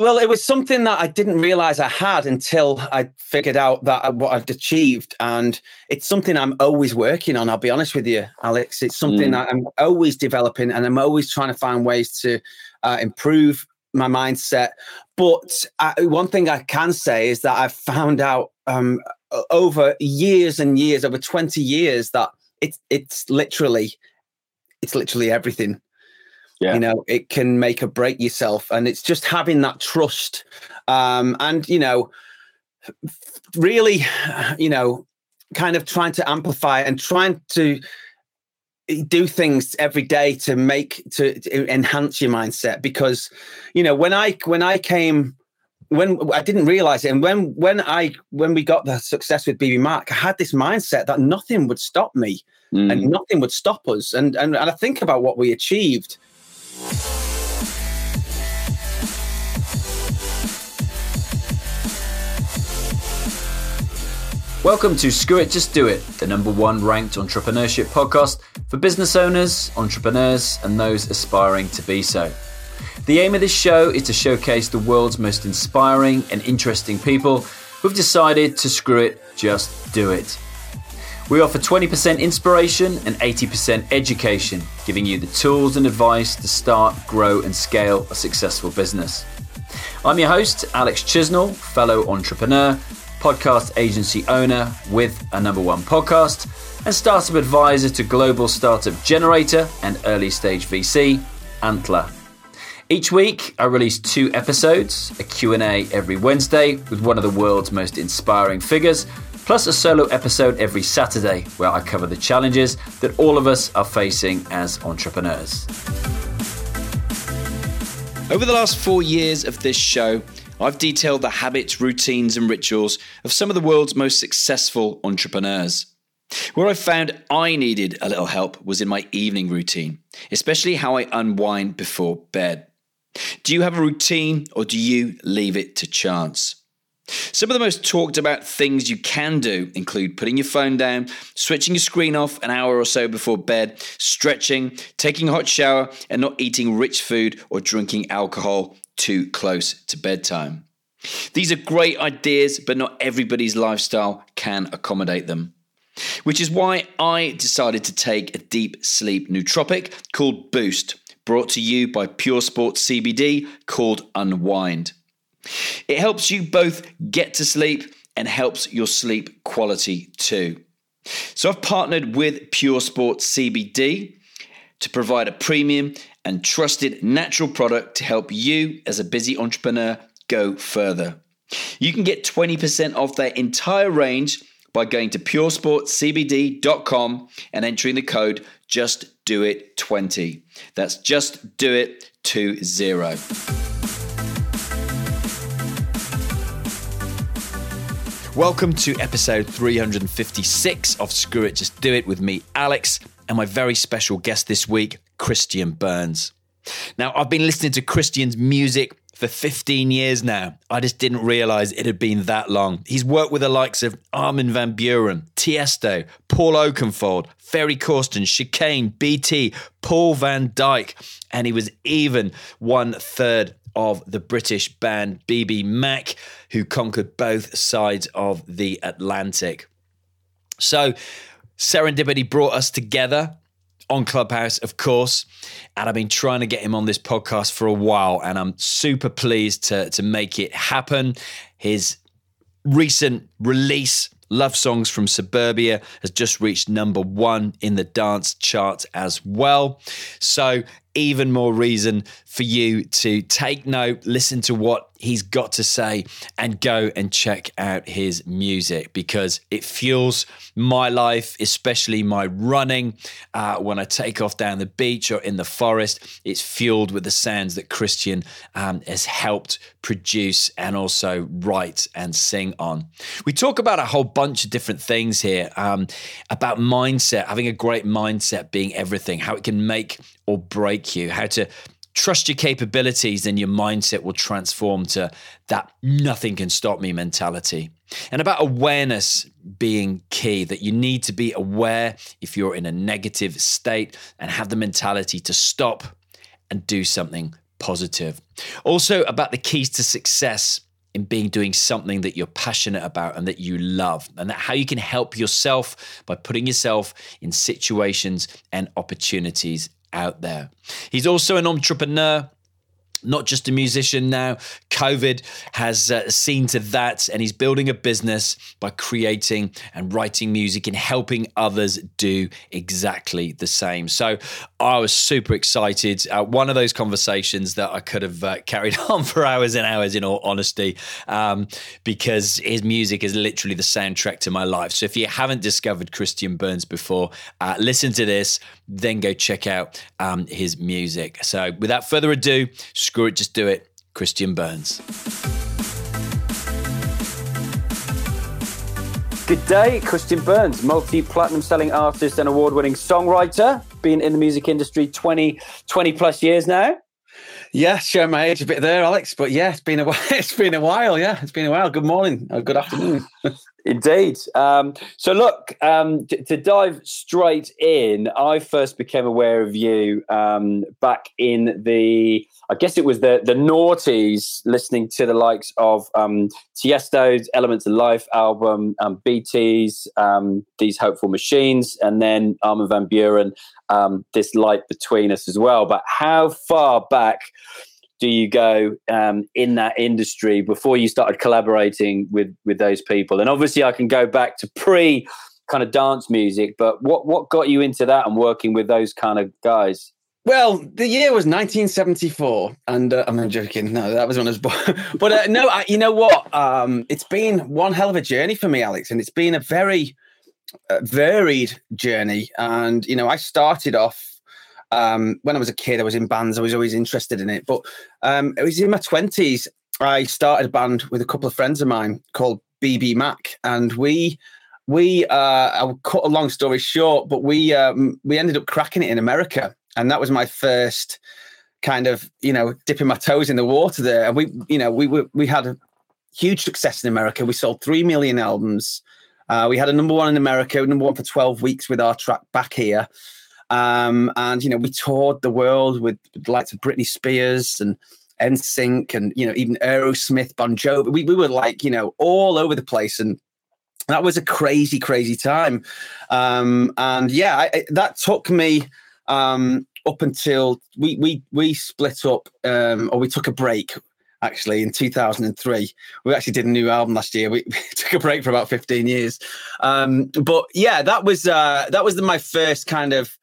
Well, it was something that I didn't realize I had until I figured out that what I've achieved, and it's something I'm always working on. I'll be honest with you, Alex. It's something mm. that I'm always developing, and I'm always trying to find ways to uh, improve my mindset. But I, one thing I can say is that I've found out um, over years and years, over 20 years, that it's it's literally it's literally everything. Yeah. You know, it can make or break yourself, and it's just having that trust, um, and you know, really, you know, kind of trying to amplify and trying to do things every day to make to, to, enhance your mindset because you know when i when i came when i didn't realize it and when when i when we got the success with BBMak i had this mindset that nothing would stop me mm. and nothing would stop us and, and and i think about what we achieved Welcome to Screw It, Just Do It, the number one ranked entrepreneurship podcast for business owners, entrepreneurs, and those aspiring to be so. The aim of this show is to showcase the world's most inspiring and interesting people who've decided to screw it, just do it. We offer 20% inspiration and 80% education, giving you the tools and advice to start, grow, and scale a successful business. I'm your host, Alex Chisnell, fellow entrepreneur podcast agency owner with a number one podcast, and startup advisor to global startup generator and early stage VC, Antler. Each week, I release two episodes, a Q&A every Wednesday with one of the world's most inspiring figures, plus a solo episode every Saturday where I cover the challenges that all of us are facing as entrepreneurs. Over the last four years of this show, I've detailed the habits, routines, and rituals of some of the world's most successful entrepreneurs. Where I found I needed a little help was in my evening routine, especially how I unwind before bed. Do you have a routine or do you leave it to chance? Some of the most talked about things you can do include putting your phone down, switching your screen off an hour or so before bed, stretching, taking a hot shower, and not eating rich food or drinking alcohol too close to bedtime. These are great ideas, but not everybody's lifestyle can accommodate them. Which is why I decided to take a deep sleep nootropic called Boost, brought to you by Pure Sport CBD called Unwind. It helps you both get to sleep and helps your sleep quality too. So I've partnered with Pure Sport CBD to provide a premium and trusted natural product to help you as a busy entrepreneur go further. You can get 20% off their entire range by going to puresportcbd.com and entering the code just do it 20. That's just do it 20. Welcome to episode 356 of Screw It Just Do It with me, Alex, and my very special guest this week, Christian Burns. Now, I've been listening to Christian's music for 15 years now. I just didn't realize it had been that long. He's worked with the likes of Armin van Buuren, Tiesto, Paul Oakenfold, Ferry Corsten, Chicane, BT, Paul van Dyk, and he was even one third of the British band BBMak, who conquered both sides of the Atlantic. So, serendipity brought us together on Clubhouse, of course. And I've been trying to get him on this podcast for a while, and I'm super pleased to, to make it happen. His recent release, Love Songs from Suburbia, has just reached number one in the dance chart as well. So, even more reason for you to take note, listen to what he's got to say, and go and check out his music because it fuels my life, especially my running. Uh, when I take off down the beach or in the forest, it's fueled with the sounds that Christian um, has helped produce and also write and sing on. We talk about a whole bunch of different things here um, about mindset, having a great mindset being everything, how it can make or break you, how to trust your capabilities, then your mindset will transform to that nothing can stop me mentality. And about awareness being key, that you need to be aware if you're in a negative state and have the mentality to stop and do something positive. Also, about the keys to success in being doing something that you're passionate about and that you love, and that how you can help yourself by putting yourself in situations and opportunities out there. He's also an entrepreneur not just a musician now. COVID has uh, seen to that, and he's building a business by creating and writing music and helping others do exactly the same. So I was super excited. Uh, one of those conversations that I could have uh, carried on for hours and hours, in all honesty, um, because his music is literally the soundtrack to my life. So if you haven't discovered Christian Burns before, uh, listen to this, then go check out um, his music. So without further ado, Screw it, just do it. Christian Burns. Good day, Christian Burns, multi platinum selling artist and award winning songwriter. Been in the music industry 20, 20 plus years now. Yeah, share my age a bit there, Alex. But yeah, it's been a while. It's been a while. Yeah, it's been a while. Good morning. Or good afternoon. Indeed. Um, so, look, um, t- to dive straight in, I first became aware of you um, back in the, I guess it was the the noughties, listening to the likes of um, Tiesto's Elements of Life album, um, BT's um, These Hopeful Machines, and then Armin van Buuren, um, This Light Between Us as well. But how far back? Do you go um, in that industry before you started collaborating with with those people? And obviously, I can go back to pre kind of dance music, but what what got you into that and working with those kind of guys? Well, the year was 1974, and uh, I'm joking. No, that was when I was born. but uh, no, I, you know what? Um, it's been one hell of a journey for me, Alex, and it's been a very uh, varied journey. And you know, I started off um, when I was a kid, I was in bands. I was always interested in it. But um, it was in my twenties. I started a band with a couple of friends of mine called BBMak, and we we uh, I'll cut a long story short, but we um, we ended up cracking it in America, and that was my first kind of you know dipping my toes in the water there. And we you know we we, we had a huge success in America. We sold three million albums. Uh, we had a number one in America, number one for twelve weeks with our track back here. Um, and you know, we toured the world with, with the likes of Britney Spears and NSYNC and you know even Aerosmith, Bon Jovi. We we were like you know all over the place, and that was a crazy, crazy time. Um, and yeah, I, I, that took me um, up until we we we split up, um, or we took a break. Actually, in 2003, we actually did a new album last year. We, we took a break for about 15 years, um, but yeah, that was uh, that was the, my first kind of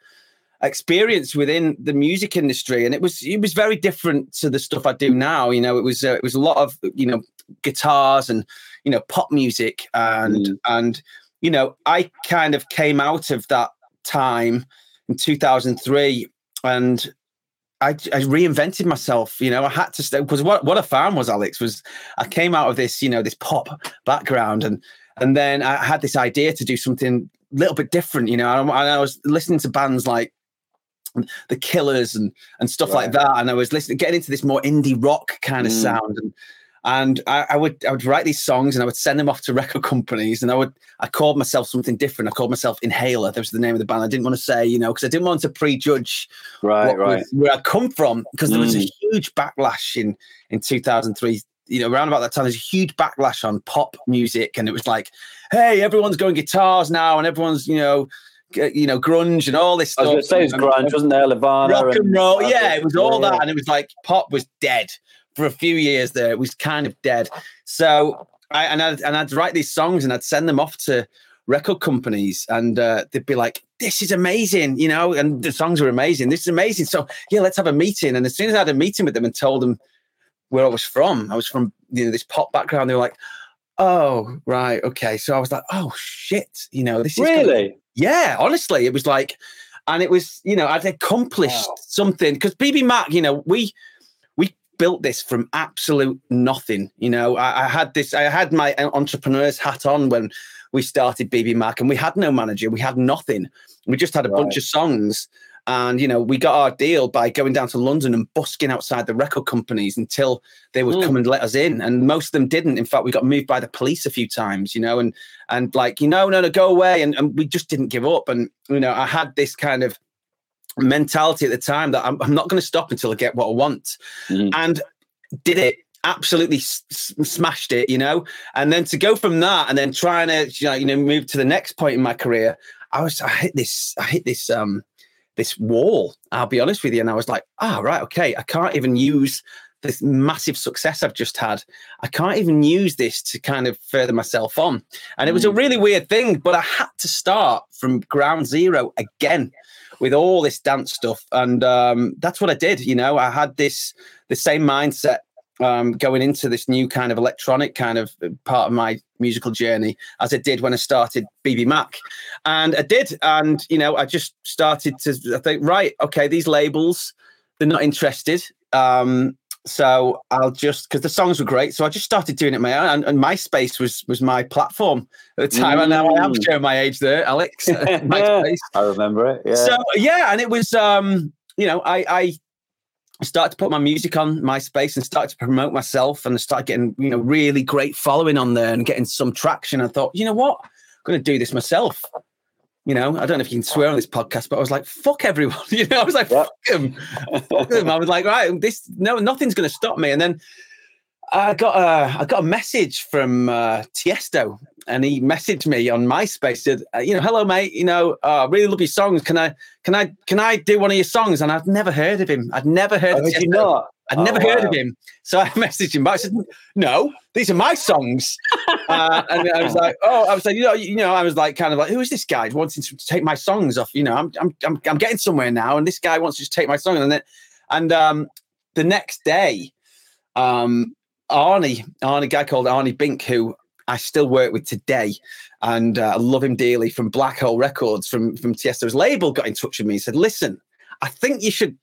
experience within the music industry, and it was it was very different to the stuff I do now. You know, it was uh, it was a lot of you know guitars and you know pop music, and mm. and you know I kind of came out of that time in 2003, and I, I, reinvented myself. You know, I had to stay because what, what I found was Alex was I came out of this, you know, this pop background and and then I had this idea to do something a little bit different. You know, and I was listening to bands like the Killers and and stuff right. like that. And I was listening, getting into this more indie rock kind of mm. sound. And and I, I, would I would write these songs and I would send them off to record companies. And I would I called myself something different. I called myself Inhaler. That was the name of the band. I didn't want to say, you know, because I didn't want to prejudge right, right. where I come from. Because there was a mm. huge backlash in in 2003 you know, around about that time, there's a huge backlash on pop music, and it was like, hey, everyone's going guitars now, and everyone's, you know, you know, grunge and all this stuff. I was going to say it was grunge, wasn't there? Nirvana. Rock and, and roll. Yeah, it was all yeah. that. And it was like pop was dead for a few years there. It was kind of dead. So I and I'd, and I'd write these songs and I'd send them off to record companies and uh, they'd be like, this is amazing, you know, and the songs were amazing. This is amazing. So yeah, let's have a meeting. And as soon as I had a meeting with them and told them where I was from, I was from, you know, this pop background. They were like, oh, right. Okay. So I was like, oh shit, you know, this is really, yeah, honestly, it was like, and it was, you know, I'd accomplished wow. something because BBMak, you know, we we built this from absolute nothing. You know, I, I had this, I had my uh, entrepreneur's hat on when we started BBMak, and we had no manager, we had nothing. We just had a right. bunch of songs, and you know, we got our deal by going down to London and busking outside the record companies until they would mm. come and let us in. And most of them didn't. In fact, we got moved by the police a few times, you know, and and like, you know, no, no, go away. And, and we just didn't give up. And you know, I had this kind of mentality at the time that I'm, I'm not going to stop until I get what I want, mm. and did it absolutely s- smashed it, you know. And then to go from that and then trying to you know move to the next point in my career, I was I hit this I hit this um this wall. I'll be honest with you, and I was like, ah, oh, right, okay, I can't even use this massive success I've just had. I can't even use this to kind of further myself on. And it was a mm. really weird thing, but I had to start from ground zero again with all this dance stuff. And um, that's what I did. You know, I had this the same mindset um, going into this new kind of electronic kind of part of my musical journey as I did when I started BBMak. And I did. And, you know, I just started to I think, right, okay, these labels, they're not interested. Um, so I'll just because the songs were great, so I just started doing it my own. And, and MySpace was was my platform at the time. Mm. And now I am mm. showing my age there, Alex. MySpace. I remember it. Yeah. So yeah, and it was um, you know, I I started to put my music on MySpace and started to promote myself and started getting you know really great following on there and getting some traction. I thought, you know what, I'm going to do this myself you know, I don't know if you can swear on this podcast, but I was like, fuck everyone. You know, I was like, fuck them. fuck them. I was like, right, this, no, nothing's going to stop me. And then I got a, I got a message from uh, Tiesto and he messaged me on MySpace, said, uh, you know, hello, mate, you know, uh, I really love your songs. Can I, can I, can I do one of your songs? And I'd never heard of him. I'd never heard oh, of. You not? I'd oh, never wow. heard of him. So I messaged him back. I said, no, these are my songs. uh, and I was like, oh, I was like, you know, you know, I was like, kind of like, who is this guy wanting to take my songs off? You know, I'm, I'm, I'm, I'm getting somewhere now. And this guy wants to just take my song. And then, and um, the next day, um, Arny, Arny, a guy called Arny Bink, who I still work with today, and uh, I love him dearly from Black Hole Records, from from Tiesto's label, got in touch with me and said, "Listen, I think you should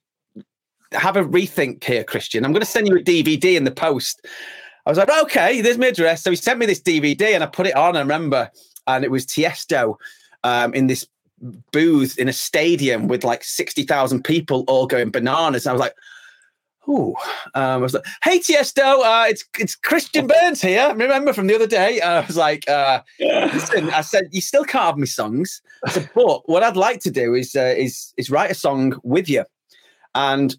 have a rethink here, Christian. I'm going to send you a DVD in the post. I was like, okay, there's my address. So he sent me this DVD and I put it on. I remember, and it was Tiesto um, in this booth in a stadium with like 60,000 people all going bananas. And I was like, oh, um, I was like, hey, Tiesto, uh, it's it's Christian Burns here. Remember from the other day? Uh, I was like, uh, listen, I said, you still can't have my songs. Said, but what I'd like to do is uh, is is write a song with you. And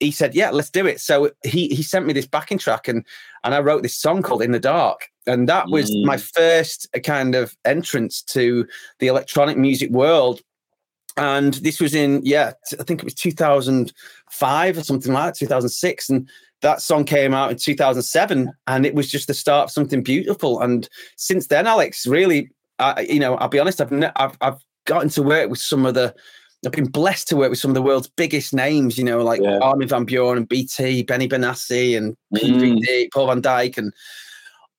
he said, "Yeah, let's do it." So he he sent me this backing track, and and I wrote this song called "In the Dark," and that was mm. my first kind of entrance to the electronic music world. And this was in yeah, I think it was 2005 or something like that, 2006, and that song came out in 2007, and it was just the start of something beautiful. And since then, Alex, really, uh, you know, I'll be honest, I've, ne- I've I've gotten to work with some of the I've been blessed to work with some of the world's biggest names, you know, like yeah. Armin van Buuren and BT, Benny Benassi and PVD, mm. Paul van Dyk and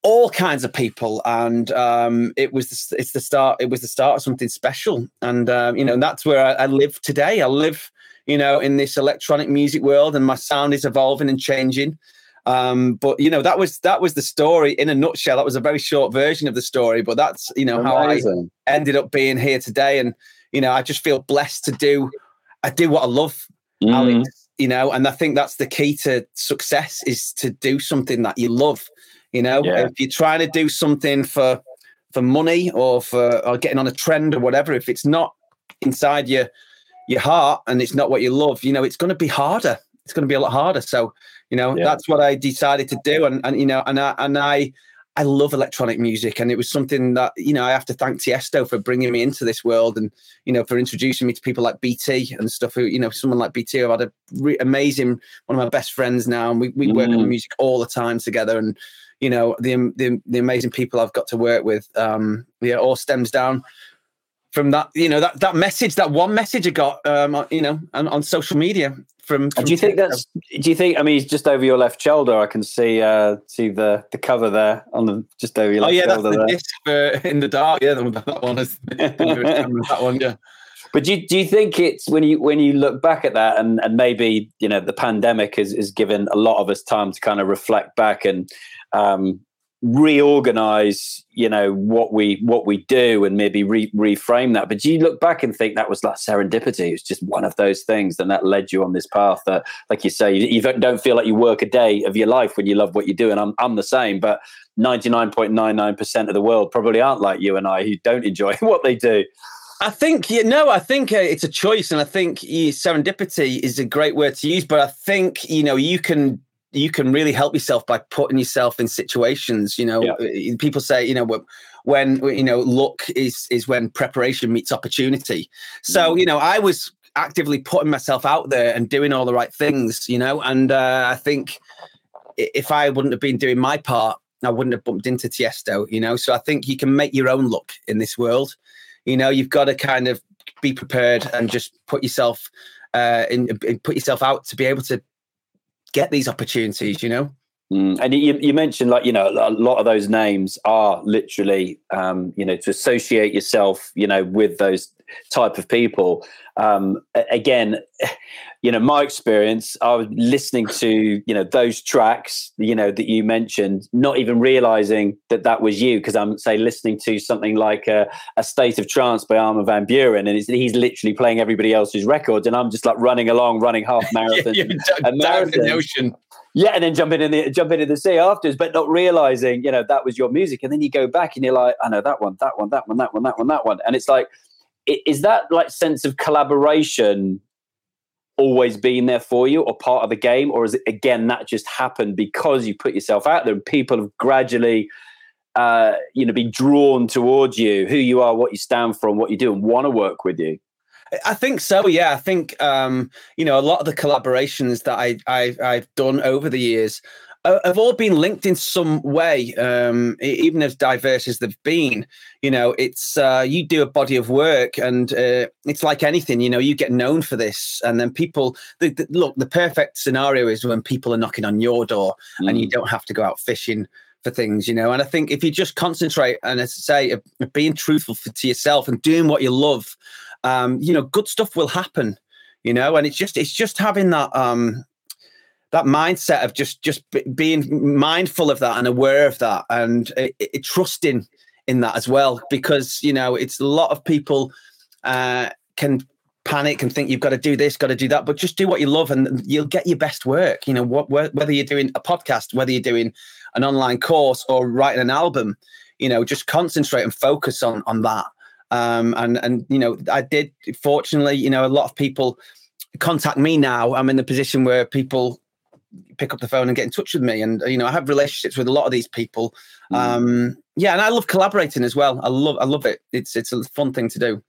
all kinds of people. And um, it was the, it's the start. It was the start of something special. And um, you know, that's where I, I live today. I live, you know, in this electronic music world, and my sound is evolving and changing. Um, but you know that was that was the story in a nutshell. That was a very short version of the story, but that's you know Amazing. how I ended up being here today. And you know, I just feel blessed to do. I do what I love, mm. Alex. You know, and I think that's the key to success is to do something that you love. You know, yeah. if you're trying to do something for for money or for or getting on a trend or whatever, if it's not inside your your heart and it's not what you love, you know, it's going to be harder. It's going to be a lot harder. So, you know, yeah. that's what I decided to do, and and you know, and I and I I love electronic music, and it was something that you know I have to thank Tiesto for bringing me into this world, and you know for introducing me to people like BT and stuff. Who you know, someone like BT, I've had a re- amazing one of my best friends now, and we we mm. work on music all the time together, and you know the the the amazing people I've got to work with. Um, yeah, all stems down from that you know that that message that one message I got um, you know on, on social media from, from do you think that's do you think i mean he's just over your left shoulder i can see uh see the the cover there on the just over your left. oh, left yeah, shoulder that's the there. Disc, uh, in the dark yeah that one is that one yeah but do you, do you think it's when you when you look back at that and and maybe you know the pandemic has, has given a lot of us time to kind of reflect back and um reorganize you know what we what we do and maybe re- reframe that but you look back and think that was like serendipity it's just one of those things and that led you on this path that like you say you, you don't feel like you work a day of your life when you love what you do and i'm, I'm the same but 99.99% of the world probably aren't like you and i who don't enjoy what they do I think you know. I think uh, it's a choice, and I think yeah, serendipity is a great word to use. But I think you know you can you can really help yourself by putting yourself in situations. You know, yeah. people say you know when you know luck is is when preparation meets opportunity. So mm. you know, I was actively putting myself out there and doing all the right things. You know, and uh, I think if I wouldn't have been doing my part, I wouldn't have bumped into Tiesto. You know, so I think you can make your own luck in this world. You know, you've got to kind of be prepared and just put yourself uh, in, in put yourself out to be able to get these opportunities. You know. Mm. And you, you, mentioned like you know a lot of those names are literally um, you know to associate yourself you know with those type of people. Um, again, you know my experience. I was listening to you know those tracks you know that you mentioned, not even realizing that that was you because I'm say listening to something like a, a State of Trance by Armin van Buuren, and he's literally playing everybody else's records, and I'm just like running along, running half marathons, yeah, and marathons. Yeah, and then jumping in the jumping in the sea afterwards, but not realizing, you know, that was your music. And then you go back and you're like, I know that one, that one, that one, that one, that one, that one. And it's like, is that like sense of collaboration always been there for you or part of the game? Or is it again that just happened because you put yourself out there and people have gradually uh, you know, be drawn towards you, who you are, what you stand for, and what you do, and want to work with you? I think so. Yeah, I think um, you know a lot of the collaborations that I, I have done over the years uh, have all been linked in some way, um, even as diverse as they've been. You know, it's uh, you do a body of work, and uh, it's like anything. You know, you get known for this, and then people the, the, look. The perfect scenario is when people are knocking on your door, mm. and you mm. don't have to go out fishing for things, you know. And I think if you just concentrate and as I say, being truthful for, to yourself and doing what you love, um, you know, good stuff will happen, you know, and it's just it's just having that um that mindset of just just being mindful of that and aware of that and it, it, trusting in that as well because you know it's a lot of people uh, can panic and think you've got to do this got to do that but just do what you love and you'll get your best work you know what whether you're doing a podcast whether you're doing an online course or writing an album you know just concentrate and focus on on that um, and and you know, I did fortunately, you know, a lot of people contact me now. I'm in the position where people pick up the phone and get in touch with me, and you know, I have relationships with a lot of these people. Mm. Um, yeah, and I love collaborating as well. I love I love it. It's it's a fun thing to do.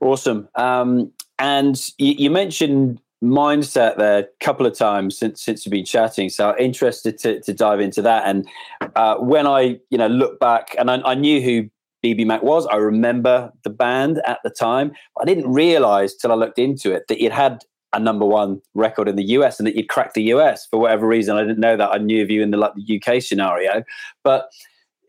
Awesome. Um, and you, you mentioned mindset there a couple of times since since we've been chatting. So I'm interested to, to dive into that. And uh, when I you know look back, and I, I, knew who BBMak was. I remember the band at the time. I didn't realize till I looked into it that it had a number one record in the US and that you'd cracked the US for whatever reason. I didn't know that. I knew of you in the, like, the UK scenario. But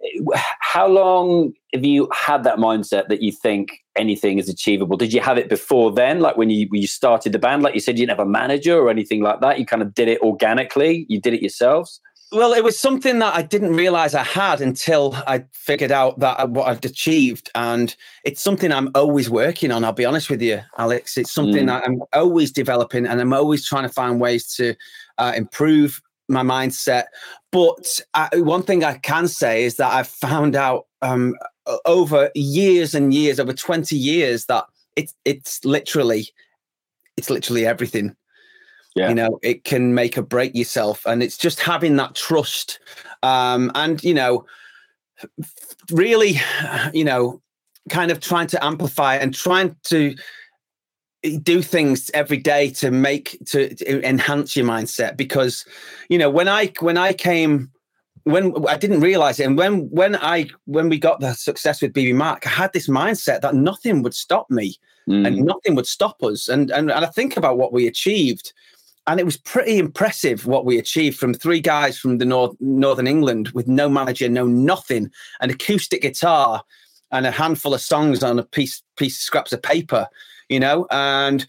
eh, how long have you had that mindset that you think anything is achievable? Did you have it before then? Like when you when you started the band, like you said, you didn't have a manager or anything like that. You kind of did it organically. You did it yourselves. Well, it was something that I didn't realize I had until I figured out that what I'd achieved, and it's something I'm always working on. I'll be honest with you, Alex. It's something mm. that I'm always developing, and I'm always trying to find ways to uh, improve my mindset. But I, one thing I can say is that I've found out um, over years and years, over 20 years, that it's it's literally it's literally everything yeah. you know it can make or break yourself and it's just having that trust um and you know really you know kind of trying to amplify and trying to do things every day to make to, to enhance your mindset because you know when i when i came when I didn't realize it, and when when I when we got the success with BBMak I had this mindset that nothing would stop me, mm. and nothing would stop us. And, and and I think about what we achieved, and it was pretty impressive what we achieved from three guys from the north northern England with no manager, no nothing, an acoustic guitar, and a handful of songs on a piece piece of scraps of paper, you know, and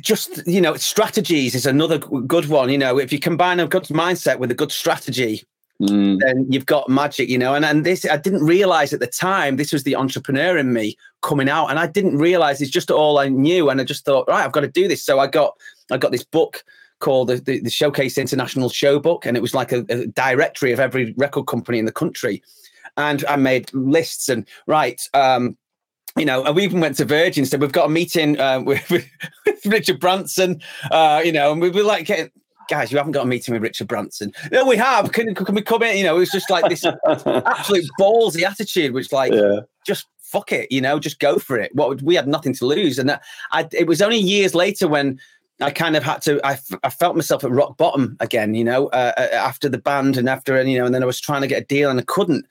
just you know strategies is another good one you know? If you combine a good mindset with a good strategy mm. then you've got magic you know and and this i didn't realize at the time this was the entrepreneur in me coming out and i didn't realize it's just all i knew and i just thought right i've got to do this so i got I got this book called the, the, the Showcase International Show Book, and it was like a, a, directory of every record company in the country. And I made lists and right. Um, you know, and we even went to Virgin. Said we've got a meeting uh, with, with, Richard Branson. Uh, you know, and we were like, getting, guys, you haven't got a meeting with Richard Branson. No, we have. Can, can we come in? You know, it was just like this absolute ballsy attitude, which like yeah. just fuck it, you know, just go for it. What we had nothing to lose, and that I, it was only years later when I kind of had to. I, I felt myself at rock bottom again, you know, uh, uh, after the band and after and you know, and then I was trying to get a deal and I couldn't.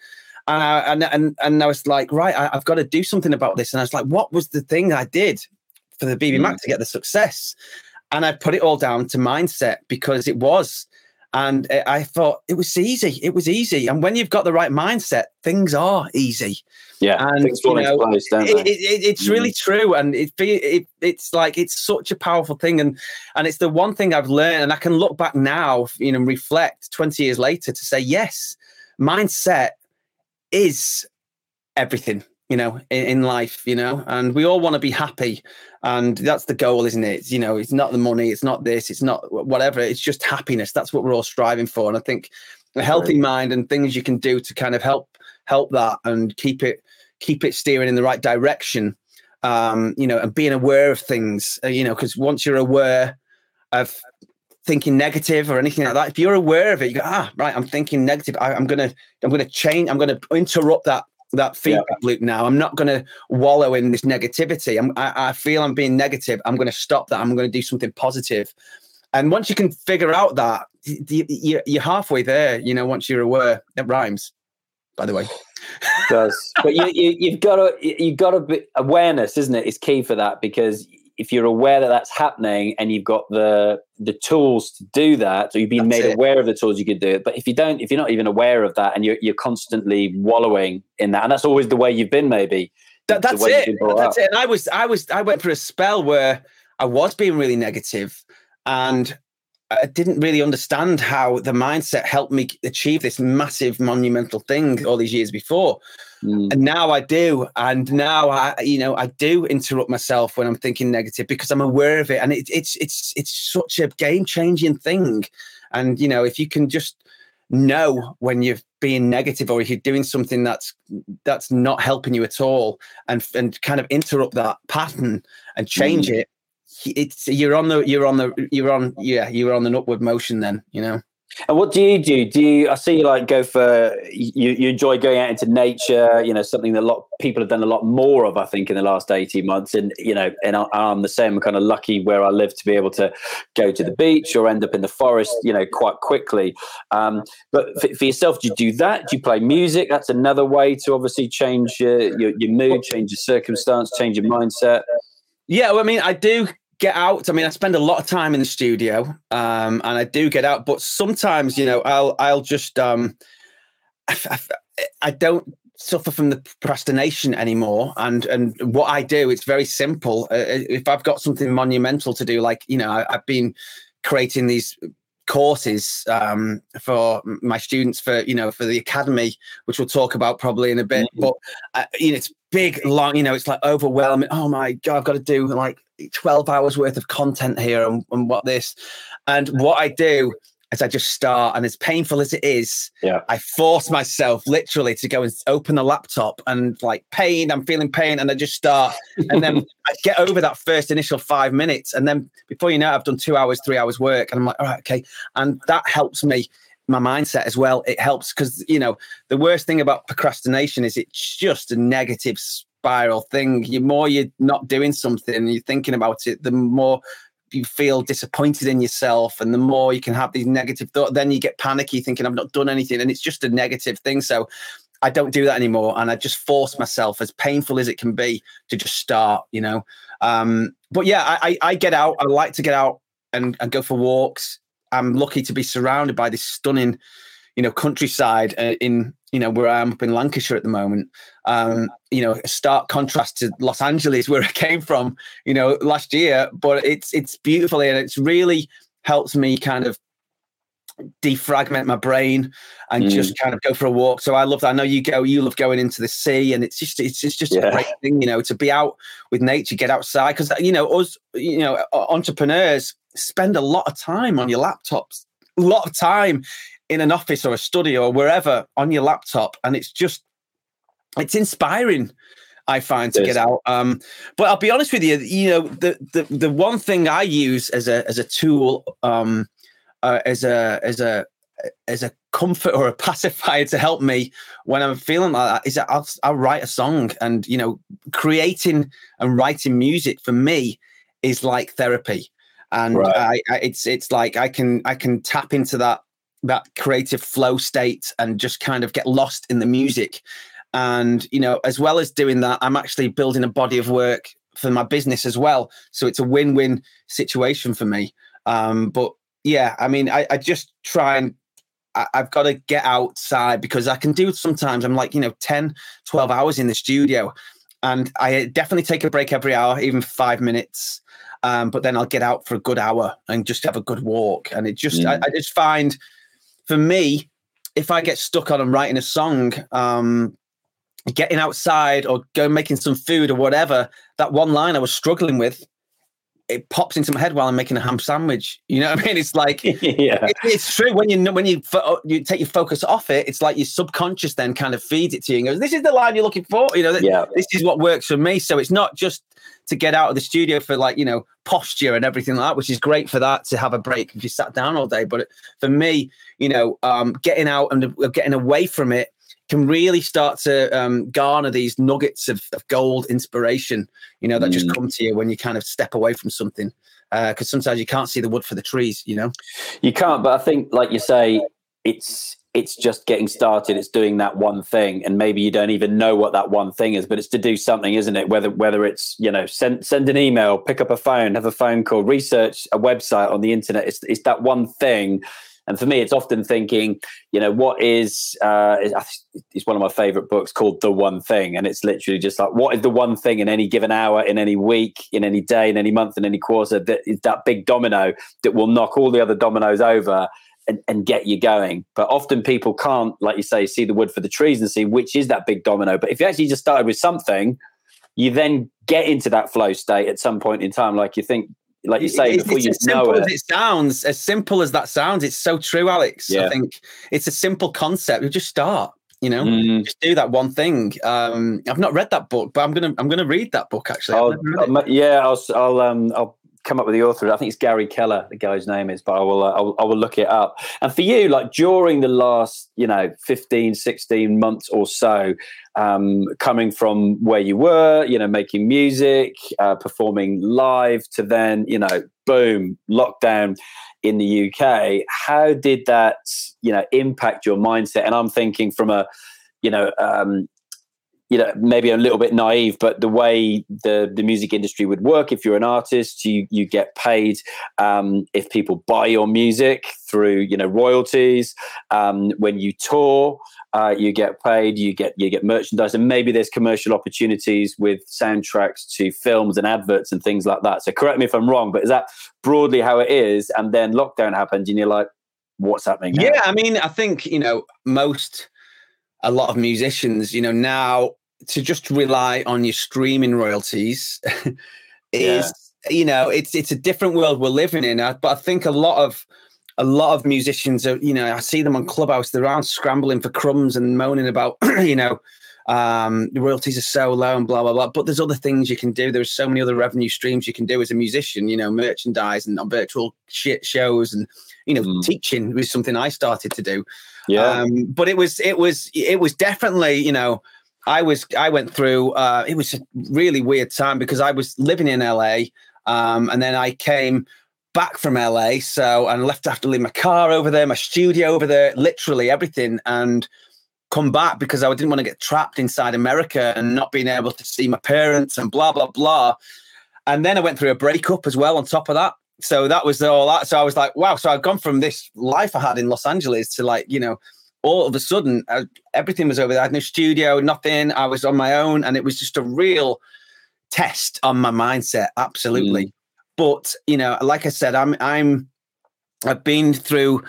And I, and, and and I was like, right, I, have got to do something about this. And I was like, what was the thing I did for the BBMak mm. to get the success? And I put it all down to mindset because it was. And I thought it was easy. It was easy. And when you've got the right mindset, things are easy. Yeah, and you know, place, it, it, it, it's mm. really true, and it, it it's like it's such a powerful thing, and and it's the one thing I've learned, and I can look back now, you know, reflect twenty years later to say yes, mindset is everything you know, in, in, life, you know, and we all want to be happy. And that's the goal, isn't it? It's, you know, it's not the money, it's not this, it's not whatever, it's just happiness. That's what we're all striving for. And I think a healthy right. mind and things you can do to kind of help help that and keep it keep it steering in the right direction. Um, you know, and being aware of things, uh, you know, because once you're aware of thinking negative or anything like that, if you're aware of it, you go, ah, right, I'm thinking negative. I, I'm gonna, I'm gonna change. I'm gonna interrupt that that feedback yeah. loop now. I'm not going to wallow in this negativity. I'm, I, I feel I'm being negative. I'm going to stop that. I'm going to do something positive. And once you can figure out that, you're halfway there. You know, once you're aware, it rhymes. By the way, it does but you, you have got to you've got to be awareness, isn't it? Is key for that because if you're aware that that's happening and you've got the the tools to do that, so you've been that's made it. aware of the tools you could do it. But if you don't, if you're not even aware of that and you're you're constantly wallowing in that, and that's always the way you've been, maybe. That, that's it. That's up. it. And I was I was I went for a spell where I was being really negative and I didn't really understand how the mindset helped me achieve this massive monumental thing all these years before. Mm. And now I do. And now I, you know, I do interrupt myself when I'm thinking negative because I'm aware of it. And it, it's it's it's such a game changing thing. And you know, if you can just know when you're being negative or if you're doing something that's that's not helping you at all and and kind of interrupt that pattern and change mm. it it's you're on the you're on the you're on yeah you're on an upward motion then you know and what do you do? Do you? I see you like go for you. You enjoy going out into nature. You know, something that a lot people have done a lot more of. I think in the last eighteen months. And you know, and I'm the same. Kind of lucky where I live to be able to go to the beach or end up in the forest. You know, quite quickly. Um, but for, for, yourself, do you do that? Do you play music? That's another way to obviously change your your, your mood, change your circumstance, change your mindset. Yeah, well, I mean, I do get out. I mean, I spend a lot of time in the studio, um, and I do get out. But sometimes, you know, I'll I'll just um, I, I, don't suffer from the procrastination anymore. And and what I do, it's very simple. Uh, uh if I've got something monumental to do, like you know, I, I've been creating these courses um, for my students for you know for the academy which we'll talk about probably in a bit mm-hmm. but uh, you know it's big long you know it's like overwhelming. Oh my god i've got to do like 12 hours worth of content here and, and what this. And what i do is I just start, and as painful as it is, yeah, I force myself literally to go and open the laptop and like pain. I'm feeling pain, and I just start, and then I get over that first initial five minutes, and then before you know, it, I've done two hours, three hours work, and I'm like, all right, okay, and that helps me my mindset as well. It helps because you know the worst thing about procrastination is it's just a negative spiral thing. The more you're not doing something and you're thinking about it, the more you feel disappointed in yourself and the more you can have these negative thoughts then you get panicky thinking i've not done anything and it's just a negative thing so i don't do that anymore and i just force myself as painful as it can be to just start you know um, but yeah I, I, I get out i like to get out and, and go for walks i'm lucky to be surrounded by this stunning you know countryside uh, in you know where I am up in Lancashire at the moment. Um, you know, a stark contrast to Los Angeles where I came from. You know, last year, but it's it's beautiful and it's really helps me kind of defragment my brain and mm. just kind of go for a walk. So I love that. I know you go, you love going into the sea, and it's just it's, it's just yeah. a great thing, you know, to be out with nature, get outside. Because you know, us, you know, entrepreneurs spend a lot of time on your laptops, a lot of time in an office or a study or wherever on your laptop, and it's just it's inspiring. I find to get out. Um, but I'll be honest with you, you know, the the the one thing I use as a as a tool, um, uh, as a as a as a comfort or a pacifier to help me when I'm feeling like that is that I'll, I'll write a song and you know creating and writing music for me is like therapy. And right. I, I, it's it's like I can I can tap into that that creative flow state and just kind of get lost in the music. And you know as well as doing that I'm actually building a body of work for my business as well. So it's a win-win situation for me. Um, but yeah I mean I, I just try and I, have got to get outside because I can do sometimes I'm like, you know, 10, 12 hours in the studio. And I definitely take a break every hour, even five minutes. Um, but then I'll get out for a good hour and just have a good walk. And it just, I, I, just find for me, if I get stuck on and writing a song, um, getting outside or go making some food or whatever, that one line I was struggling with it pops into my head while I'm making a ham sandwich. You know what I mean? It's like, yeah, it, it's true. When you when you uh, you take your focus off it, it's like your subconscious then kind of feeds it to you and goes, "This is the line you're looking for." You know, yeah. this is what works for me. So it's not just to get out of the studio for like you know posture and everything like that, which is great for that to have a break if you sat down all day. But for me, you know, um, getting out and getting away from it can really start to um, garner these nuggets of, of, gold inspiration, you know, that mm. just come to you when you kind of step away from something. Because uh, sometimes you can't see the wood for the trees, you know. You can't, but I think, like you say, it's it's just getting started. It's doing that one thing, and maybe you don't even know what that one thing is, but it's to do something, isn't it? Whether whether it's you know send send an email, pick up a phone, have a phone call, research a website on the internet. It's it's that one thing and for me, it's often thinking, you know, what is, uh, it's one of my favorite books called The One Thing. And it's literally just like, what is the one thing in any given hour, in any week, in any day, in any month, in any quarter that is that big domino that will knock all the other dominoes over and, and, get you going. But often people can't, like you say, see the wood for the trees and see which is that big domino. But if you actually just started with something, you then get into that flow state at some point in time. Like you think like you say, before you know it. it sounds, as simple as that sounds, it's so true, Alex. Yeah. I think it's a simple concept. You just start, you know, mm. just do that one thing. Um, I've not read that book, but I'm gonna I'm gonna read that book actually. Yeah, I'll I'll um I'll come up with the author. I think it's Gary Keller, the guy's name is, but I will, uh, I will, I will look it up. And for you, like during the last, you know, 15, 16 months or so, um, coming from where you were, you know, making music, uh, performing live to then, you know, boom, lockdown in the UK. How did that, you know, impact your mindset? And I'm thinking from a, you know, um, you know maybe a little bit naive but the way the the music industry would work if you're an artist you you get paid um, if people buy your music through you know royalties. Um, when you tour uh, you get paid you get you get merchandise. And maybe there's commercial opportunities with soundtracks to films and adverts and things like that. So correct me if i'm wrong but is that broadly how it is? And then lockdown happened and you're like what's happening now? yeah i mean i think you know most a lot of musicians, you know, now to just rely on your streaming royalties is, yeah. you know, it's it's a different world we're living in. But I think a lot of a lot of musicians are, you know, I see them on Clubhouse. They're around scrambling for crumbs and moaning about, you know, um, the royalties are so low and blah blah blah. But there's other things you can do. There's so many other revenue streams you can do as a musician. You know, merchandise and virtual shit shows and you know, mm. teaching was something I started to do. Yeah. Um, but it was it was it was definitely you know I was I went through uh, it was a really weird time because I was living in LA um, and then I came back from LA so and left after leave my car over there my studio over there literally everything and come back because I didn't want to get trapped inside America and not being able to see my parents and blah blah blah and then I went through a breakup as well on top of that so that was all that. So I was like, wow. So I've gone from this life I had in Los Angeles to like, you know, all of a sudden uh, everything was over there. I had no studio, nothing. I was on my own, and it was just a real test on my mindset. Absolutely. Mm. But you know, like I said, I'm I'm I've been through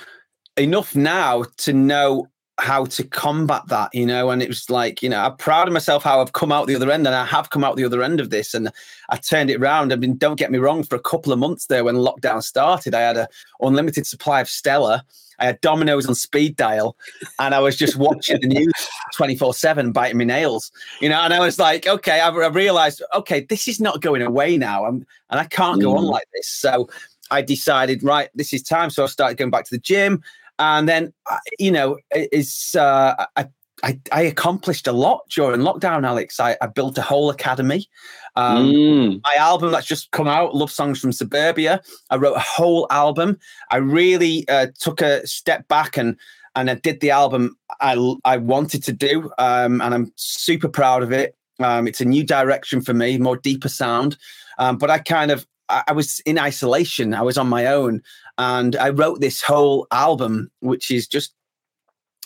enough now to know how to combat that, you know. And it was like, you know, I'm proud of myself how I've come out the other end, and I have come out the other end of this, and I turned it around. I mean, don't get me wrong, for a couple of months there when lockdown started, I had a unlimited supply of Stella. I had Domino's on speed dial, and I was just watching the news 24 7, biting my nails, you know. And I was like, okay, I, I realized, okay, this is not going away now, I'm, and I can't go on mm. like this. So I decided, right, this is time. So I started going back to the gym. And then, uh, you know, it's uh, I, I, I, accomplished a lot during lockdown, Alex. I, I built a whole academy. Um, mm. My album that's just come out, Love Songs from Suburbia, I wrote a whole album. I really uh, took a step back and and I did the album I, I wanted to do, um, and I'm super proud of it. Um, it's a new direction for me, more deeper sound. Um, but I kind of I was in isolation. I was on my own, and I wrote this whole album, which is just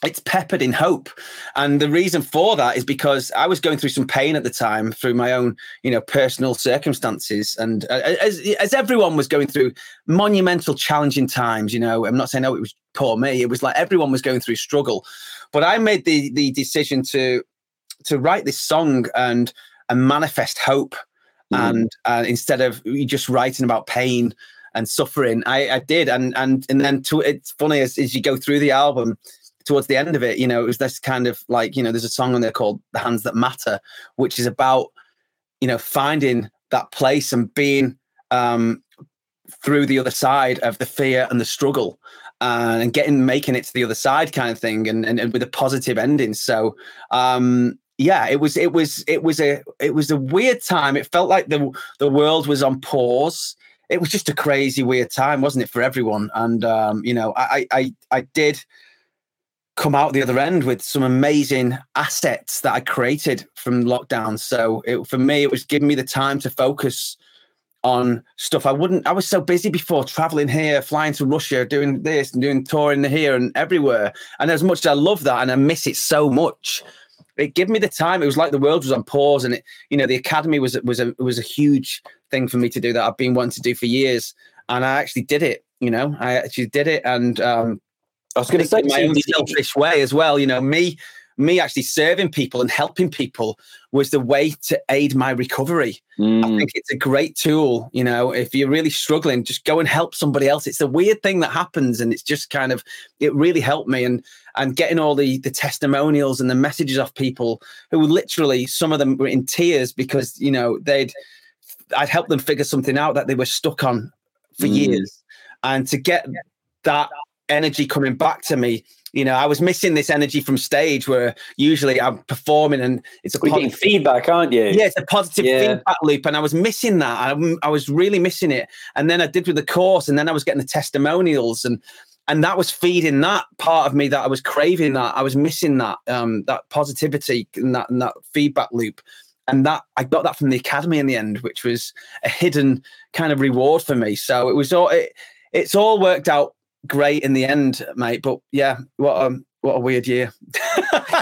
it's peppered in hope. And the reason for that is because i was going through some pain at the time through my own you know personal circumstances. And uh, as, as everyone was going through monumental challenging times you know i'm not saying oh it was poor me. It was like everyone was going through struggle. But i made the the decision to to write this song and and manifest hope. Mm. and uh, instead of just writing about pain and suffering. I, I did, and and and then to, it's funny as, as you go through the album. Towards the end of it, you know, it was this kind of like, you know, there's a song on there called "The Hands That Matter," which is about, you know, finding that place and being um, through the other side of the fear and the struggle uh, and getting making it to the other side kind of thing and, and, and with a positive ending so um, yeah it was it was it was a it was a weird time it felt like the the world was on pause it was just a crazy, weird time, wasn't it, for everyone? And um, you know, I, I, I did come out the other end with some amazing assets that I created from lockdown. So it, for me, it was giving me the time to focus on stuff I wouldn't. I was so busy before traveling here, flying to Russia, doing this and doing touring here and everywhere. And as much as I love that and I miss it so much, it gave me the time. It was like the world was on pause, and it, you know, the academy was was a was a huge thing for me to do that I've been wanting to do for years, and I actually did it. You know, I actually did it, and um, I was going to say my own selfish way as well. You know, me me actually serving people and helping people was the way to aid my recovery. Mm. I think it's a great tool. You know, if you're really struggling, just go and help somebody else. It's a weird thing that happens, and it's just kind of it really helped me. And and getting all the the testimonials and the messages of people who literally some of them were in tears because you know they'd I'd helped them figure something out that they were stuck on for mm. years, and to get that energy coming back to me. You know, I was missing this energy from stage where usually I'm performing and it's a positive feedback, aren't you? Yeah, it's a positive yeah. feedback loop, and I was missing that. I, I was really missing it. And then I did with the course, and then I was getting the testimonials, and and that was feeding that part of me that I was craving. That I was missing that um, that positivity and that and that feedback loop and that I got that from the academy in the end, which was a hidden kind of reward for me. So it was all it, it's all worked out great in the end, mate. But yeah, what a what a weird year.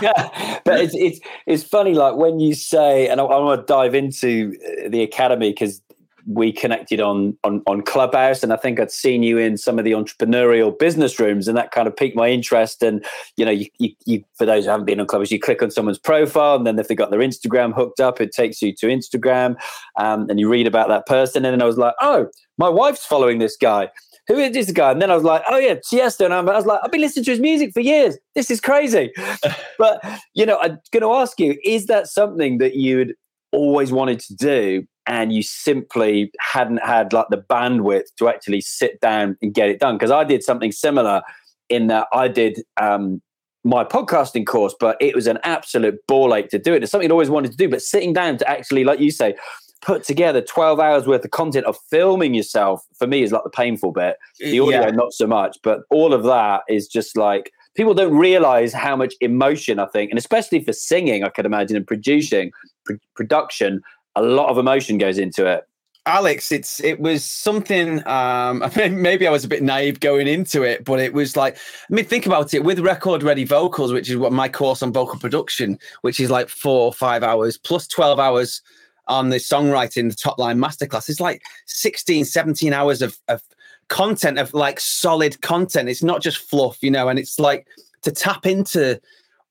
yeah, but it's it's it's funny, like when you say, and I, I want to dive into uh, the academy because we connected on, on on Clubhouse, and I think I'd seen you in some of the entrepreneurial business rooms, and that kind of piqued my interest. And you know, you, you, you for those who haven't been on Clubhouse, you click on someone's profile, and then if they got their Instagram hooked up, it takes you to Instagram, um, and you read about that person. And then I was like, oh, my wife's following this guy. Who is this guy? And then I was like, oh yeah, Tiesto. And I was like, I've been listening to his music for years. This is crazy. but you know, I'm going to ask you: Is that something that you'd always wanted to do and you simply hadn't had like the bandwidth to actually sit down and get it done because i did something similar in that i did um, my podcasting course but it was an absolute ball ache to do it it's something i always wanted to do but sitting down to actually like you say put together 12 hours worth of content of filming yourself for me is like the painful bit the audio yeah. not so much but all of that is just like people don't realize how much emotion i think and especially for singing i could imagine and producing pr- production a lot of emotion goes into it. Alex, it's it was something. Um, I mean, maybe I was a bit naive going into it, but it was like, I mean, think about it with record ready vocals, which is what my course on vocal production, which is like four or five hours plus 12 hours on the songwriting, the top line masterclass. It's like 16, 17 hours of, of content, of like solid content. It's not just fluff, you know, and it's like to tap into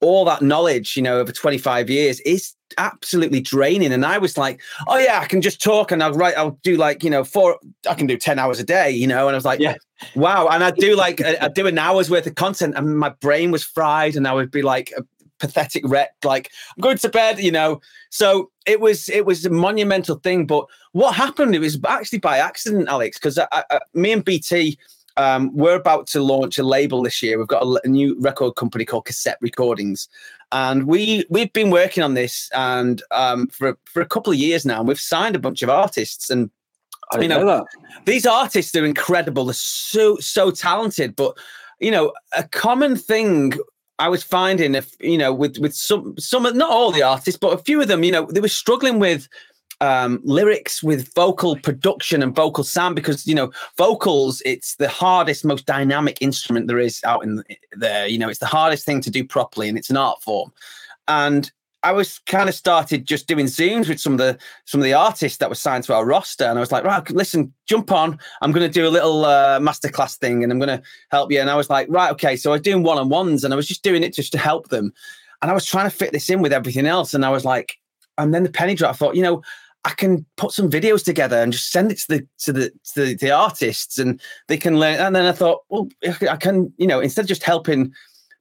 all that knowledge, you know, over 25 years is absolutely draining. And I was like, oh yeah, I can just talk and I'll write, I'll do like, you know, four, I can do 10 hours a day, you know? And I was like, yeah. wow. And I do like, I do an hour's worth of content and my brain was fried and I would be like pathetic wreck, like I'm going to bed, you know? So it was, it was a monumental thing. But what happened, it was actually by accident, Alex, because me and BT, um, we're about to launch a label this year. We've got a, a, new record company called Cassette Recordings, and we we've been working on this and um, for for a couple of years now. And we've signed a bunch of artists, and you know, know these artists are incredible. They're so so talented, but you know, a common thing I was finding if you know with with some some not all the artists, but a few of them, you know, they were struggling with um, lyrics with vocal production and vocal sound because you know vocals it's the hardest most dynamic instrument there is out in there. You know it's the hardest thing to do properly and it's an art form. And I was kind of started just doing zooms with some of the some of the artists that were signed to our roster, and I was like, right, listen, jump on. I'm going to do a little uh, masterclass thing, and I'm going to help you. And I was like, right, okay. So I was doing one on ones, and I was just doing it just to help them, and I was trying to fit this in with everything else, and I was like, and then the penny drop. I thought, you know, I can put some videos together and just send it to the to the to the, the artists and they can learn. And then I thought, well, I can, you know, instead of just helping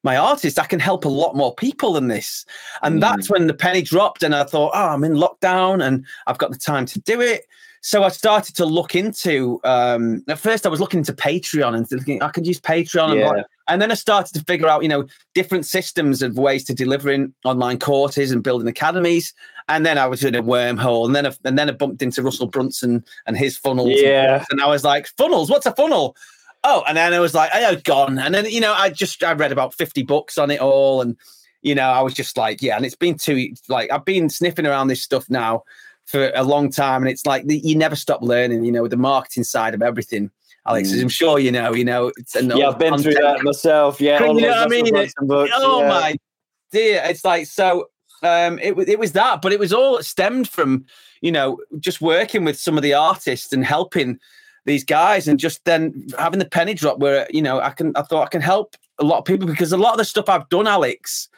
my artist, I can help a lot more people than this. And mm. that's when the penny dropped, and I thought, oh, I'm in lockdown and I've got the time to do it. So I started to look into. Um, at first, I was looking into Patreon and thinking I could use Patreon, yeah. and, and then I started to figure out, you know, different systems of ways to delivering online courses and building academies. And then I was in a wormhole, and then I, and then I bumped into Russell Brunson and his funnels. Yeah, and I was like, funnels? What's a funnel? Oh, and then I was like, oh, gone. And then you know, I just I read about fifty books on it all, and you know, I was just like, yeah. And it's been too like I've been sniffing around this stuff now for a long time, and it's like you never stop learning. You know, with the marketing side of everything. Alex, mm. I'm sure you know. You know, it's yeah, I've been content. through that myself. Yeah, you know what I mean? Books, oh yeah. my dear, it's like so um, it, it was that, but it was all stemmed from, you know, just working with some of the artists and helping these guys and just then having the penny drop where, you know, I can, I thought I can help a lot of people because a lot of the stuff I've done, Alex,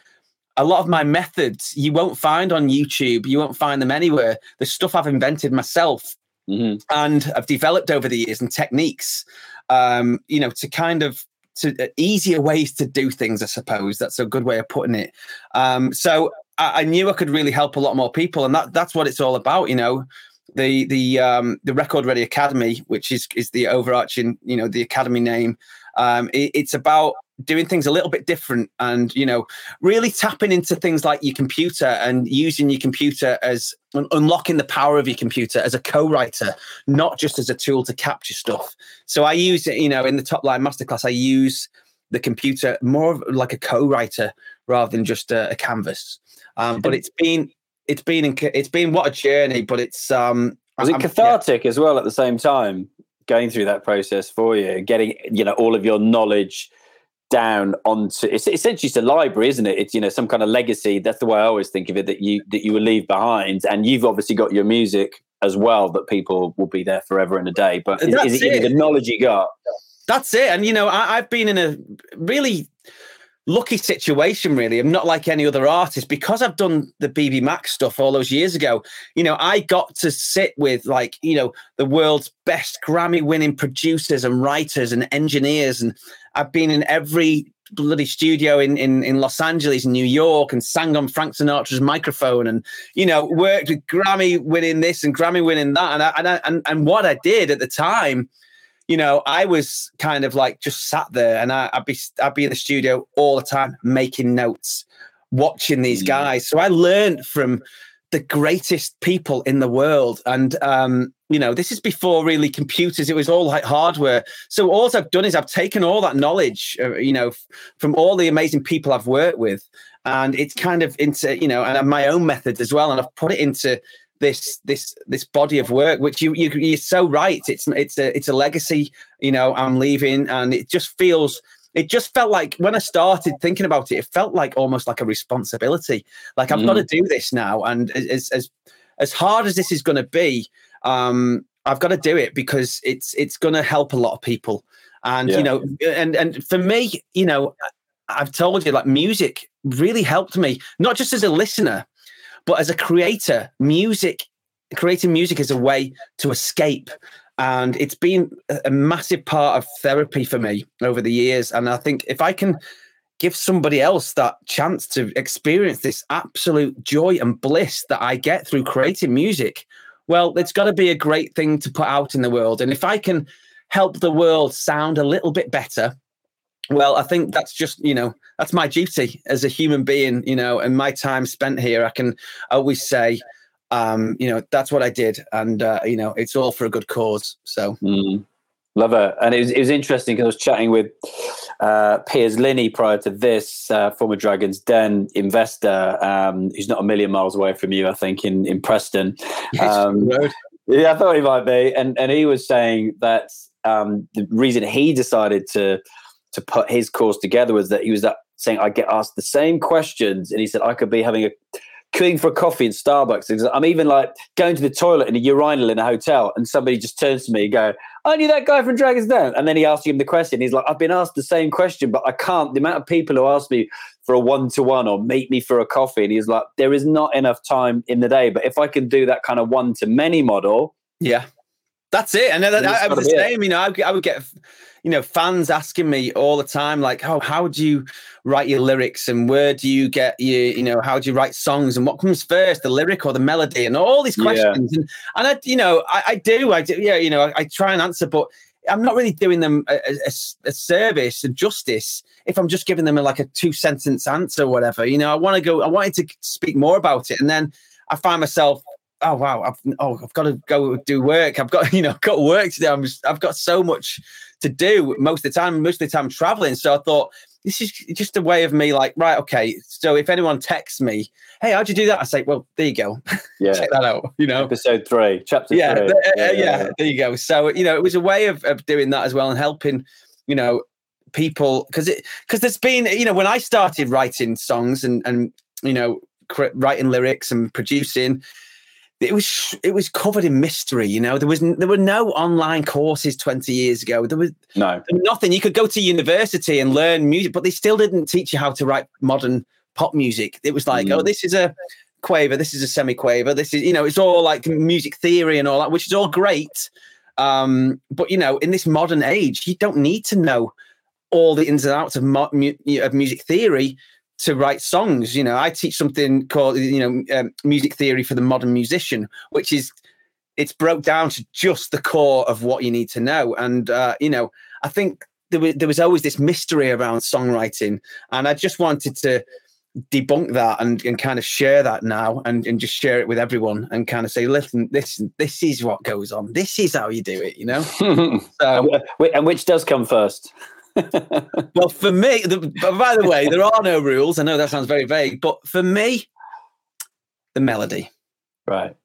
a lot of my methods you won't find on YouTube. You won't find them anywhere. The stuff I've invented myself mm-hmm. and I've developed over the years and techniques, um, you know, to kind of to uh, easier ways to do things, I suppose. That's a good way of putting it. Um, so I, I, knew I could really help a lot more people, and that that's what it's all about. You know, the the um, the Record Ready Academy, which is is the overarching, you know, the academy name. Um, it, it's about doing things a little bit different and you know really tapping into things like your computer and using your computer as un- unlocking the power of your computer as a co-writer not just as a tool to capture stuff so i use it you know in the top line masterclass i use the computer more like a co-writer rather than just a, a canvas um, but it's been it's been it's been what a journey, but it's um was it cathartic yeah. as well at the same time going through that process for you, getting you know all of your knowledge down onto it's essentially it's a library, isn't it? It's you know some kind of legacy. That's the way I always think of it that you that you will leave behind, and you've obviously got your music as well that people will be there forever and a day. But is, is it, it. the knowledge you got? That's it. And you know, I, I've been in a really lucky situation really. I'm not like any other artist. Because i've done the BBMak stuff all those years ago you know i got to sit with like you know the world's best grammy winning producers and writers and engineers. And i've been in every bloody studio in, in in los angeles and new york and sang on frank sinatra's microphone and you know worked with grammy winning this and grammy winning that. And I, and, I, and, and what i did at the time you know, I was kind of like just sat there and I, would be I'd be in the studio all the time making notes, watching these guys. So I learned from the greatest people in the world. And um, you know, this is before really computers. It was all like hardware. So all I've done is I've taken all that knowledge, uh, you know, f- from all the amazing people I've worked with, and it's kind of into you know, and my own methods as well, and I've put it into this this this body of work which you, you you're so right. It's it's a it's a legacy you know i'm leaving. And it just feels it just felt like when i started thinking about it it felt like almost like a responsibility. Like i've mm. got to do this now. And as as as hard as this is going to be um i've got to do it because it's it's going to help a lot of people. And yeah. you know and and for me you know I've told you, like music really helped me, not just as a listener, but as a creator. Music, creating music is a way to escape. And it's been a massive part of therapy for me over the years. And I think if I can give somebody else that chance to experience this absolute joy and bliss that I get through creating music, well, it's got to be a great thing to put out in the world. And if I can help the world sound a little bit better, well, I think that's just, you know, that's my duty as a human being, you know, and my time spent here. I can always say, um, you know, that's what I did. And, uh, you know, it's all for a good cause. So. Mm. Love it. And it was, it was interesting because I was chatting with uh, Piers Linney prior to this, uh, former Dragon's Den investor, um, who's not a million miles away from you, I think, in, in Preston. Um, yeah, I thought he might be. And, and he was saying that um, the reason he decided to to put his course together was that he was that saying, I get asked the same questions. And he said, I could be having a queuing for a coffee in Starbucks. I'm even like going to the toilet in a urinal in a hotel, and somebody just turns to me and go, "I knew that guy from Dragon's Den." And then he asks him the question. He's like, "I've been asked the same question, but I can't." The amount of people who ask me for a one to one or meet me for a coffee, and he's like, "There is not enough time in the day." But if I can do that kind of one to many model, yeah, that's it. And that, I, I was the same. It. You know, I, I would get you know fans asking me all the time like how how do you write your lyrics? And where do you get your you know how do you write songs? And what comes first the lyric or the melody? And all these questions. Yeah. and and I you know I, I, do I do yeah you know I, I, try and answer but I'm not really doing them a, a, a service and justice if I'm just giving them a, like a two sentence answer or whatever. You know I want to go I wanted to speak more about it. And then I find myself oh wow I've oh I've got to go do work. I've got you know I've got work to do. I'm just, I've got so much to do most of the time most of the time traveling. So I thought this is just a way of me like right okay so if anyone texts me hey how'd you do that? I say well there you go. Yeah. Check that out you know? Episode three chapter yeah, three. Uh, yeah, yeah, yeah there you go. So you know it was a way of, of doing that as well and helping you know people because it because there's been you know when I started writing songs and and you know writing lyrics and producing it was it was covered in mystery. You know, there was there were no online courses twenty years ago. There was no nothing. You could go to university and learn music, but they still didn't teach you how to write modern pop music. It was like, oh, mm. oh, this is a quaver, this is a semi-quaver, this is you know, it's all like music theory and all that, which is all great. Um, but you know, in this modern age, you don't need to know all the ins and outs of, mo- mu- of music theory to write songs. You know, I teach something called you know um, music theory for the modern musician, which is it's broke down to just the core of what you need to know. And uh, you know, I think there was there was always this mystery around songwriting, and I just wanted to debunk that and, and kind of share that now and, and just share it with everyone and kind of say listen this this is what goes on this is how you do it you know so, and which does come first well, for me, the, by the way, there are no rules. I know that sounds very vague, but for me, the melody. Right.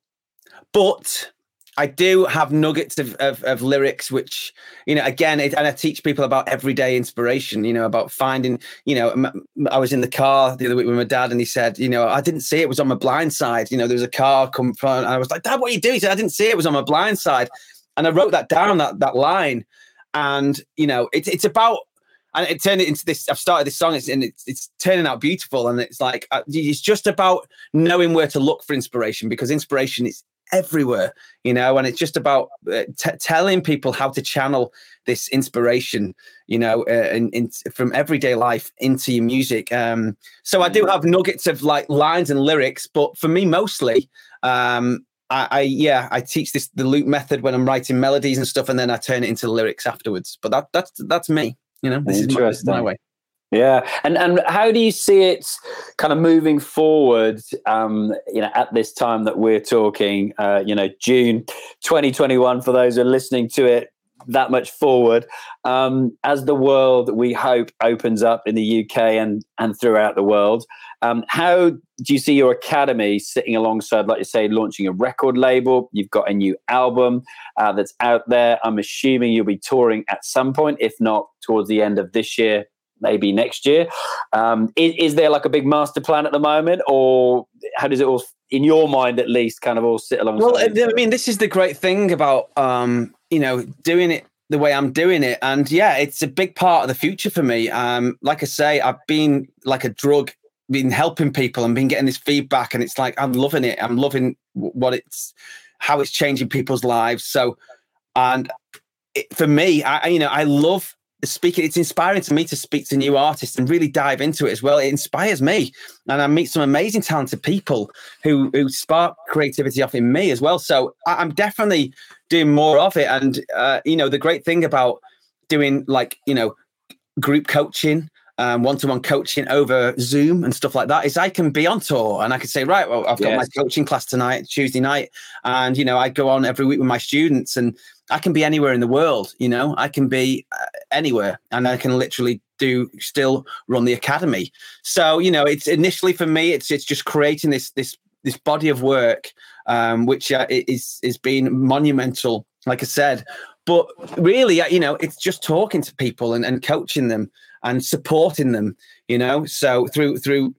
But I do have nuggets of, of, of lyrics, which, you know, again, it, and I teach people about everyday inspiration, you know, about finding, you know, I was in the car the other week with my dad and he said, you know, I didn't see it, was on my blind side. You know, there was a car come from, and I was like, Dad, what are you doing? He said, I didn't see it, it was on my blind side. And I wrote that down, that, that line and you know it's it's about and it turned it into this. I've started this song, and it's it's turning out beautiful. And it's like uh, it's just about knowing where to look for inspiration because inspiration is everywhere, you know. And it's just about uh, t- telling people how to channel this inspiration, you know, uh, in, in, from everyday life into your music. Um, so I do mm. have nuggets of like lines and lyrics, but for me, mostly. Um, I, I, yeah, I teach this the loop method when I'm writing melodies and stuff, and then I turn it into lyrics afterwards. But that that's that's me. You know, this is my, this is my way. Yeah, and and how do you see it kind of moving forward? Um, you know, at this time that we're talking, uh, you know, June 2021. For those who are listening to it that much forward, um, as the world we hope opens up in the UK and and throughout the world, um, how do you see your academy sitting alongside, like you say, launching a record label? You've got a new album uh, that's out there. I'm assuming you'll be touring at some point, if not towards the end of this year, maybe next year. Um, is, is, there like a big master plan at the moment, or how does it all, in your mind at least, kind of all sit alongside? Well, I mean, this is the great thing about um, you know doing it the way I'm doing it. And yeah, it's a big part of the future for me. Um, like I say, I've been like a drug, been helping people and been getting this feedback, and it's like I'm loving it. I'm loving what it's how it's changing people's lives. So, and it, for me, I you know I love speaking. It's inspiring to me to speak to new artists and really dive into it as well. It inspires me, and I meet some amazing, talented people who who spark creativity off in me as well. So I, I'm definitely doing more of it. And uh, you know, the great thing about doing like you know group coaching um, one-to-one coaching over Zoom and stuff like that is I can be on tour and I can say, right, well, I've got yes. my coaching class tonight, Tuesday night, and you know, I go on every week with my students, and I can be anywhere in the world. You know, I can be uh, anywhere, and I can literally do still run the academy. So you know, it's initially for me, it's it's just creating this this this body of work, um, which uh, is is being monumental. Like I said, but really, uh, you know, it's just talking to people and, and coaching them and supporting them. You know, so through through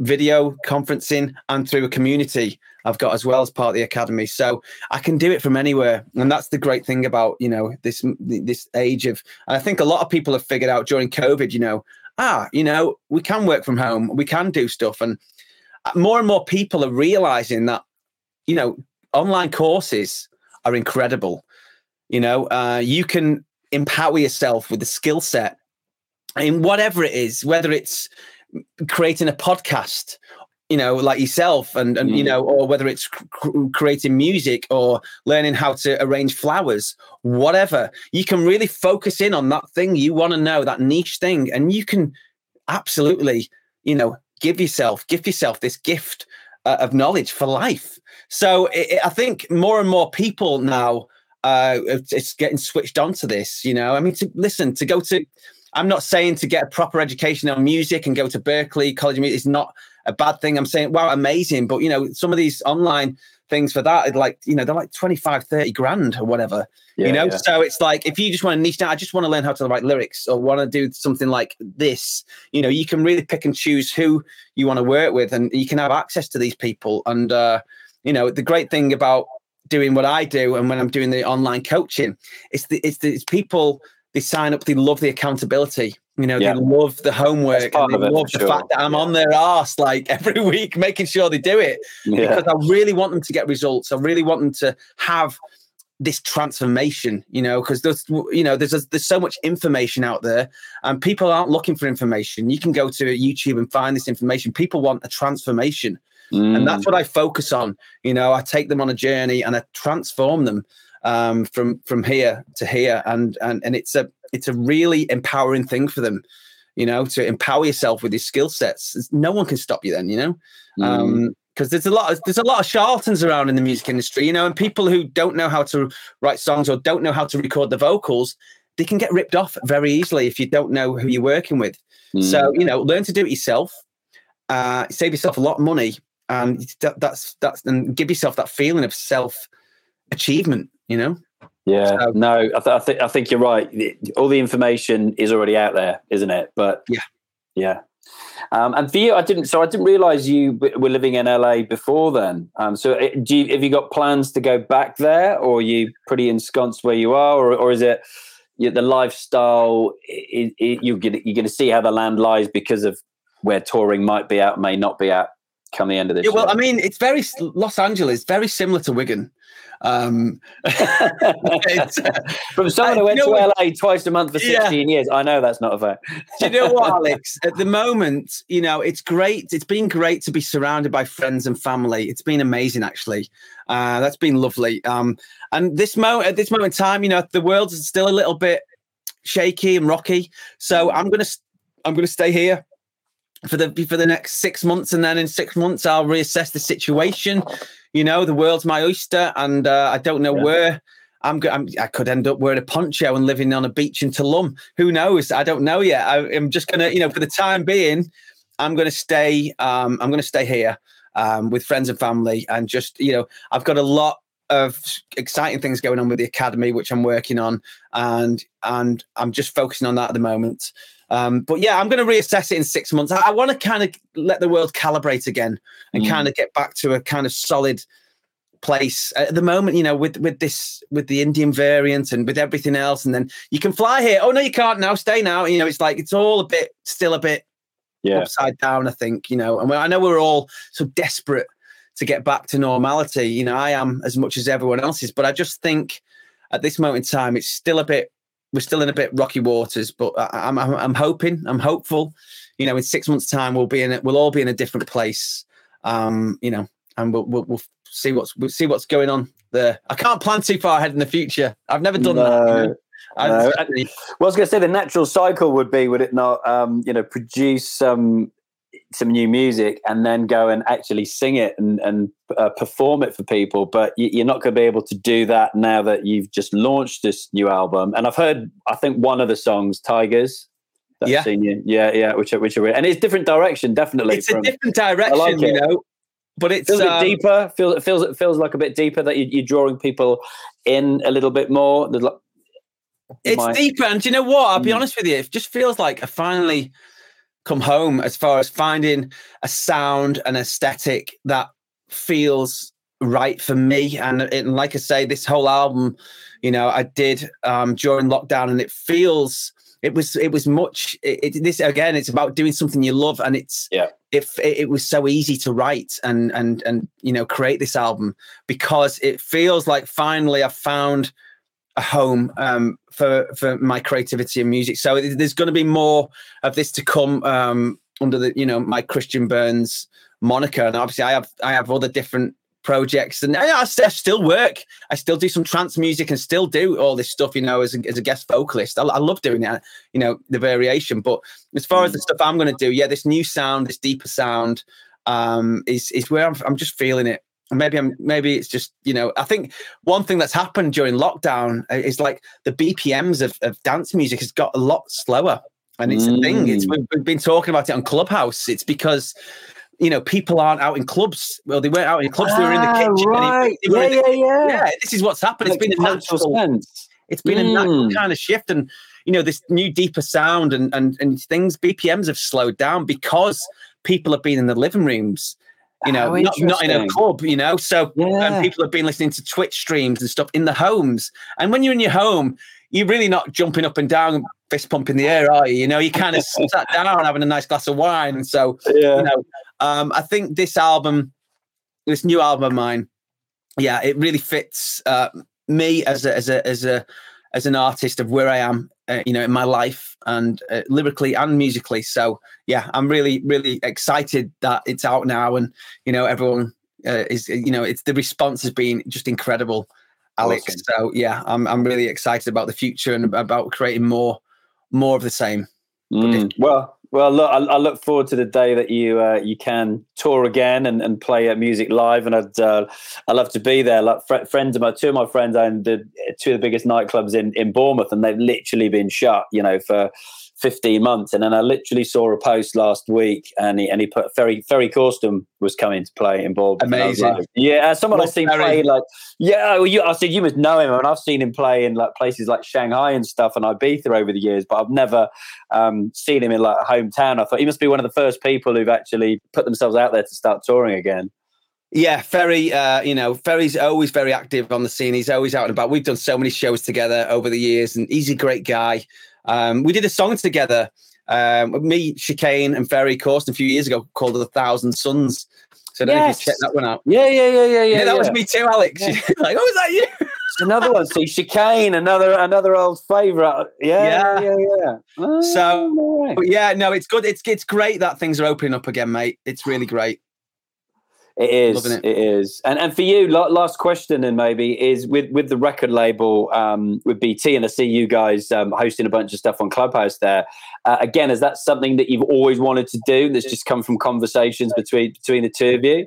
video conferencing and through a community I've got as well as part of the academy. So I can do it from anywhere, and that's the great thing about you know this this age of. I think a lot of people have figured out during COVID, you know, ah, you know, we can work from home, we can do stuff, and uh, more and more people are realizing that, you know, online courses are incredible. You know, uh, you can empower yourself with the skill set in whatever it is, whether it's creating a podcast you know, like yourself, and and mm. you know, or whether it's cr- creating music or learning how to arrange flowers, whatever, you can really focus in on that thing you want to know, that niche thing, and you can absolutely, you know, give yourself, give yourself this gift uh, of knowledge for life. So it, it, I think more and more people now, uh, it's getting switched on to this. You know, I mean, to listen, to go to I'm not saying to get a proper education on music and go to Berklee College of Music is not a bad thing. I'm saying, wow, amazing. But, you know, some of these online things for that, like, you know, they're like 25, 30 grand or whatever, yeah, you know? Yeah. So it's like, if you just want to niche down, I just want to learn how to write lyrics or want to do something like this, you know, you can really pick and choose who you want to work with and you can have access to these people. And, uh, you know, the great thing about doing what I do and when I'm doing the online coaching, it's the, it's the, it's people they sign up, they love the accountability. You know, yeah. they love the homework and they love the sure. fact that I'm yeah. on their ass like every week, making sure they do it. Yeah. Because I really want them to get results. I really want them to have this transformation, you know, because there's, you know, there's there's so much information out there, and people aren't looking for information. You can go to YouTube and find this information. People want a transformation, mm. and that's mm. what I focus on. You know, I take them on a journey and I transform them um, from from here to here, and and and it's a it's a really empowering thing for them, you know, to empower yourself with these skill sets. No one can stop you then, you know. Mm. Um, because there's a lot of there's a lot of charlatans around in the music industry, you know, and people who don't know how to write songs or don't know how to record the vocals, they can get ripped off very easily if you don't know who you're working with. Mm. So you know, learn to do it yourself. Uh, save yourself a lot of money, and that, that's that's and give yourself that feeling of self achievement you know? Yeah, so, no, I, th- I think I think you're right. All the information is already out there, isn't it? But yeah, yeah. Um, and for you, I didn't. So I didn't realize you were living in LA before then. Um, so eh, do you, have you got plans to go back there, or are you pretty ensconced where you are, or, or is it you, the lifestyle? It, it, you're going you're to see how the land lies because of where touring might be out, may not be out come the end of this. Yeah, well, year. I mean, it's very Los Angeles, very similar to Wigan. Um, From someone who went to LA twice a month for 16 yeah. years, I know that's not a fact. Do you know what, Alex? At the moment, you know, it's great. It's been great to be surrounded by friends and family. It's been amazing, actually. Uh, that's been lovely. Um, and this moment, at this moment in time, you know, the world is still a little bit shaky and rocky. So I'm gonna, I'm gonna stay here for the for the next six months, and then in six months I'll reassess the situation you know, the world's my oyster, and uh, I don't know yeah. where. I'm, I'm, i could end up wearing a poncho and living on a beach in Tulum. Who knows? I don't know yet. I, am just gonna, you know, for the time being, I'm gonna stay. Um, I'm gonna stay here um, with friends and family, and just, you know, I've got a lot of exciting things going on with the academy, which I'm working on, and and I'm just focusing on that at the moment. Um, but yeah, I'm going to reassess it in six months. I, I want to kind of let the world calibrate again and mm. kind of get back to a kind of solid place at the moment you know with with this with the indian variant and with everything else and then you can fly here oh no you can't now stay now you know it's like it's all a bit still a bit yeah. upside down i think you know and i know we're all so desperate to get back to normality you know i am as much as everyone else is but i just think at this moment in time it's still a bit we're still in a bit rocky waters but I, am I'm, I'm hoping i'm hopeful you know in six months time we'll be in it we'll all be in a different place um you know and we'll, we'll, we'll see what's we'll see what's going on there. I can't plan too far ahead in the future. I've never done no, that. You know? no. I, well, I was going to say the natural cycle would be, would it not? Um, you know, produce some some new music and then go and actually sing it and, and uh, perform it for people. But you, are not going to be able to do that now that you've just launched this new album. And I've heard, I think one of the songs, Tigers. yeah, yeah, yeah, which are, which are, and it's different direction, definitely. It's from, a different direction, like you know but it's feels um, deeper. Feels it feels it feels like a bit deeper that you, are drawing people in a little bit more. Like, it's might... deeper, and you know what? I'll be mm. honest with you. It just feels like I finally come home as far as finding a sound and aesthetic that feels right for me. And, and like I say, this whole album, you know, I did um, during lockdown, and it feels it was it was much it, it, this again it's about doing something you love and it's yeah if it, it, was so easy to write and and and you know create this album because it feels like finally i've found a home um, for for my creativity and music. So there's going to be more of this to come um, under the you know my christian burns moniker. And obviously i have i have other different projects. And I, I, still work. I still do some trance music and still do all this stuff you know as a, as a guest vocalist. I, I, love doing that. you know the variation. But as far as the stuff i'm going to do yeah this new sound this deeper sound um is is where i'm, I'm just feeling it maybe i'm maybe it's just you know i think one thing that's happened during lockdown uh, is like the bpms of, of dance music has got a lot slower and it's mm. a thing it's mm. we've been talking about it on clubhouse it's because you know, people aren't out in clubs. Well, they weren't out in clubs; ah, they were in the ah, kitchen. Right. Yeah, yeah, yeah, yeah. This is what's happened. It's been a natural sense. It's been mm. a natural kind of shift, and you know, this new deeper sound and and and things. BPMs have slowed down because people have been in the living rooms. You know, not, not in a club. You know, so yeah. and people have been listening to Twitch streams and stuff in the homes. And when you're in your home, you're really not jumping up and down, fist pumping the air, are you? You know, you kind of sat down having a nice glass of wine. And so, yeah. you know, um, I think this album, this new album of mine, yeah, it really fits uh, me as a, as a as a as an artist of where I am, uh, you know, in my life and uh, lyrically and musically. So yeah, I'm really really excited that it's out now, and you know, everyone uh, is you know, it's the response has been just incredible, Alex. Awesome. So yeah, I'm I'm really excited about the future and about creating more more of the same. Mm. Well, well, look, I, I, look forward to the day that you uh, you can tour again and, and play uh, music live, and I'd uh, I love to be there. Like fr- friends of my two of my friends own the two of the biggest nightclubs in in Bournemouth, and they've literally been shut, you know, for 15 months. And then I literally saw a post last week and he, and he put Ferry, Ferry Corsten was coming to play in Bob. Amazing. Like, yeah. Someone I've seen Ferry. play like, yeah, well, you, I said, you must know him. And I've seen him play in like places like Shanghai and stuff and Ibiza over the years, but I've never um, seen him in like hometown. I thought he must be one of the first people who've actually put themselves out there to start touring again. Yeah, Ferry, uh, you know, Ferry's always very active on the scene. He's always out and about. We've done so many shows together over the years, and he's a great guy. Um, we did a song together, um, me, Chicane, and Ferry Corsten a few years ago called "A Thousand Suns." So I don't yes. know if you checked that one out. Yeah, yeah, yeah, yeah, yeah. yeah that yeah. was me too, Alex. Yeah. like, oh, was that you? another one. See, Chicane, another another old favorite. Yeah, yeah, yeah. yeah. Oh, so, yeah, no, it's good. It's it's great that things are opening up again, mate. It's really great. It is. It. it is. And and for you, last question, and maybe is with with the record label um, with BT, and I see you guys um, hosting a bunch of stuff on Clubhouse there. Uh, again, is that something that you've always wanted to do? That's just come from conversations between between the two of you.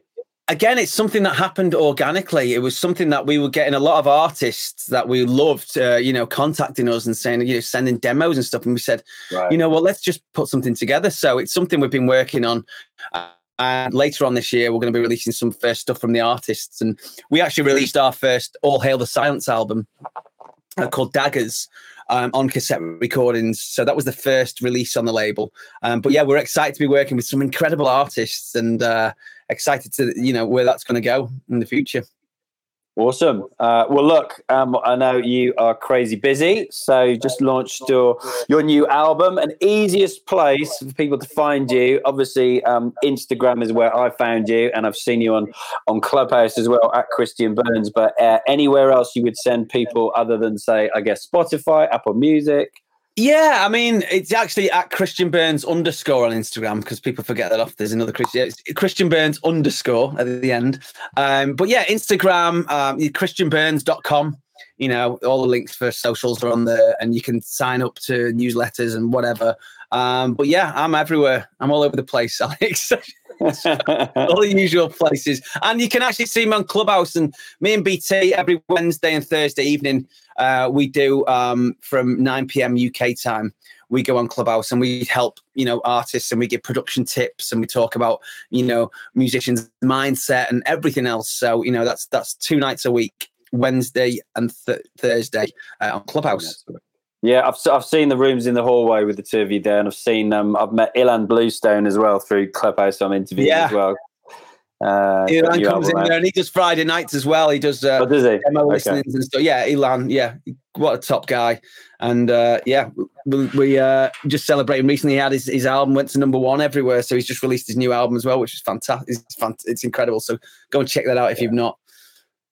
Again, it's something that happened organically. It was something that we were getting a lot of artists that we loved, uh, you know, contacting us and saying, you know, sending demos and stuff. And we said, right. you know, well, let's just put something together. So it's something we've been working on. Uh, and later on this year, we're going to be releasing some first stuff from the artists. And we actually released our first All Hail the Silence album uh, called Daggers. Um, on cassette recordings. So that was the first release on the label. Um, but yeah, we're excited to be working with some incredible artists and uh, excited to you know where that's going to go in the future. Awesome. Uh, well, look, um, I know you are crazy busy, so you just launched your your new album. An easiest place for people to find you, obviously, um, Instagram is where I found you, and I've seen you on on Clubhouse as well at Christian Burns. But uh, anywhere else you would send people other than say, I guess Spotify, Apple Music. Yeah, I mean, it's actually at Christian Burns underscore on Instagram because people forget that off. There's another Christian, Christian Burns underscore at the end. Um, but yeah, Instagram, um, christianburns.com. You know, all the links for socials are on there and you can sign up to newsletters and whatever. Um, but yeah, I'm everywhere. I'm all over the place, Alex. all the usual places. And you can actually see me on Clubhouse and me and BT every Wednesday and Thursday evening uh, we do um, from 9 p.m. UK time. We go on Clubhouse and we help, you know, artists and we give production tips and we talk about, you know, musicians' mindset and everything else. So, you know, that's that's two nights a week, Wednesday and th- Thursday uh, on Clubhouse. Yeah, I've I've seen the rooms in the hallway with the two of you there, and I've seen um I've met Ilan Bluestone as well through Clubhouse. I'm interviewing yeah. as well. Uh, Ilan comes in there and he does Friday nights as well. He does, uh, oh, does he? demo okay. listenings and stuff. Yeah, Ilan, yeah, what a top guy. And uh, yeah, we, we uh, just celebrated recently. He had his, his album went to number one everywhere, so he's just released his new album as well, which is fantastic. It's, fant- it's incredible. So go and check that out if yeah. you've not.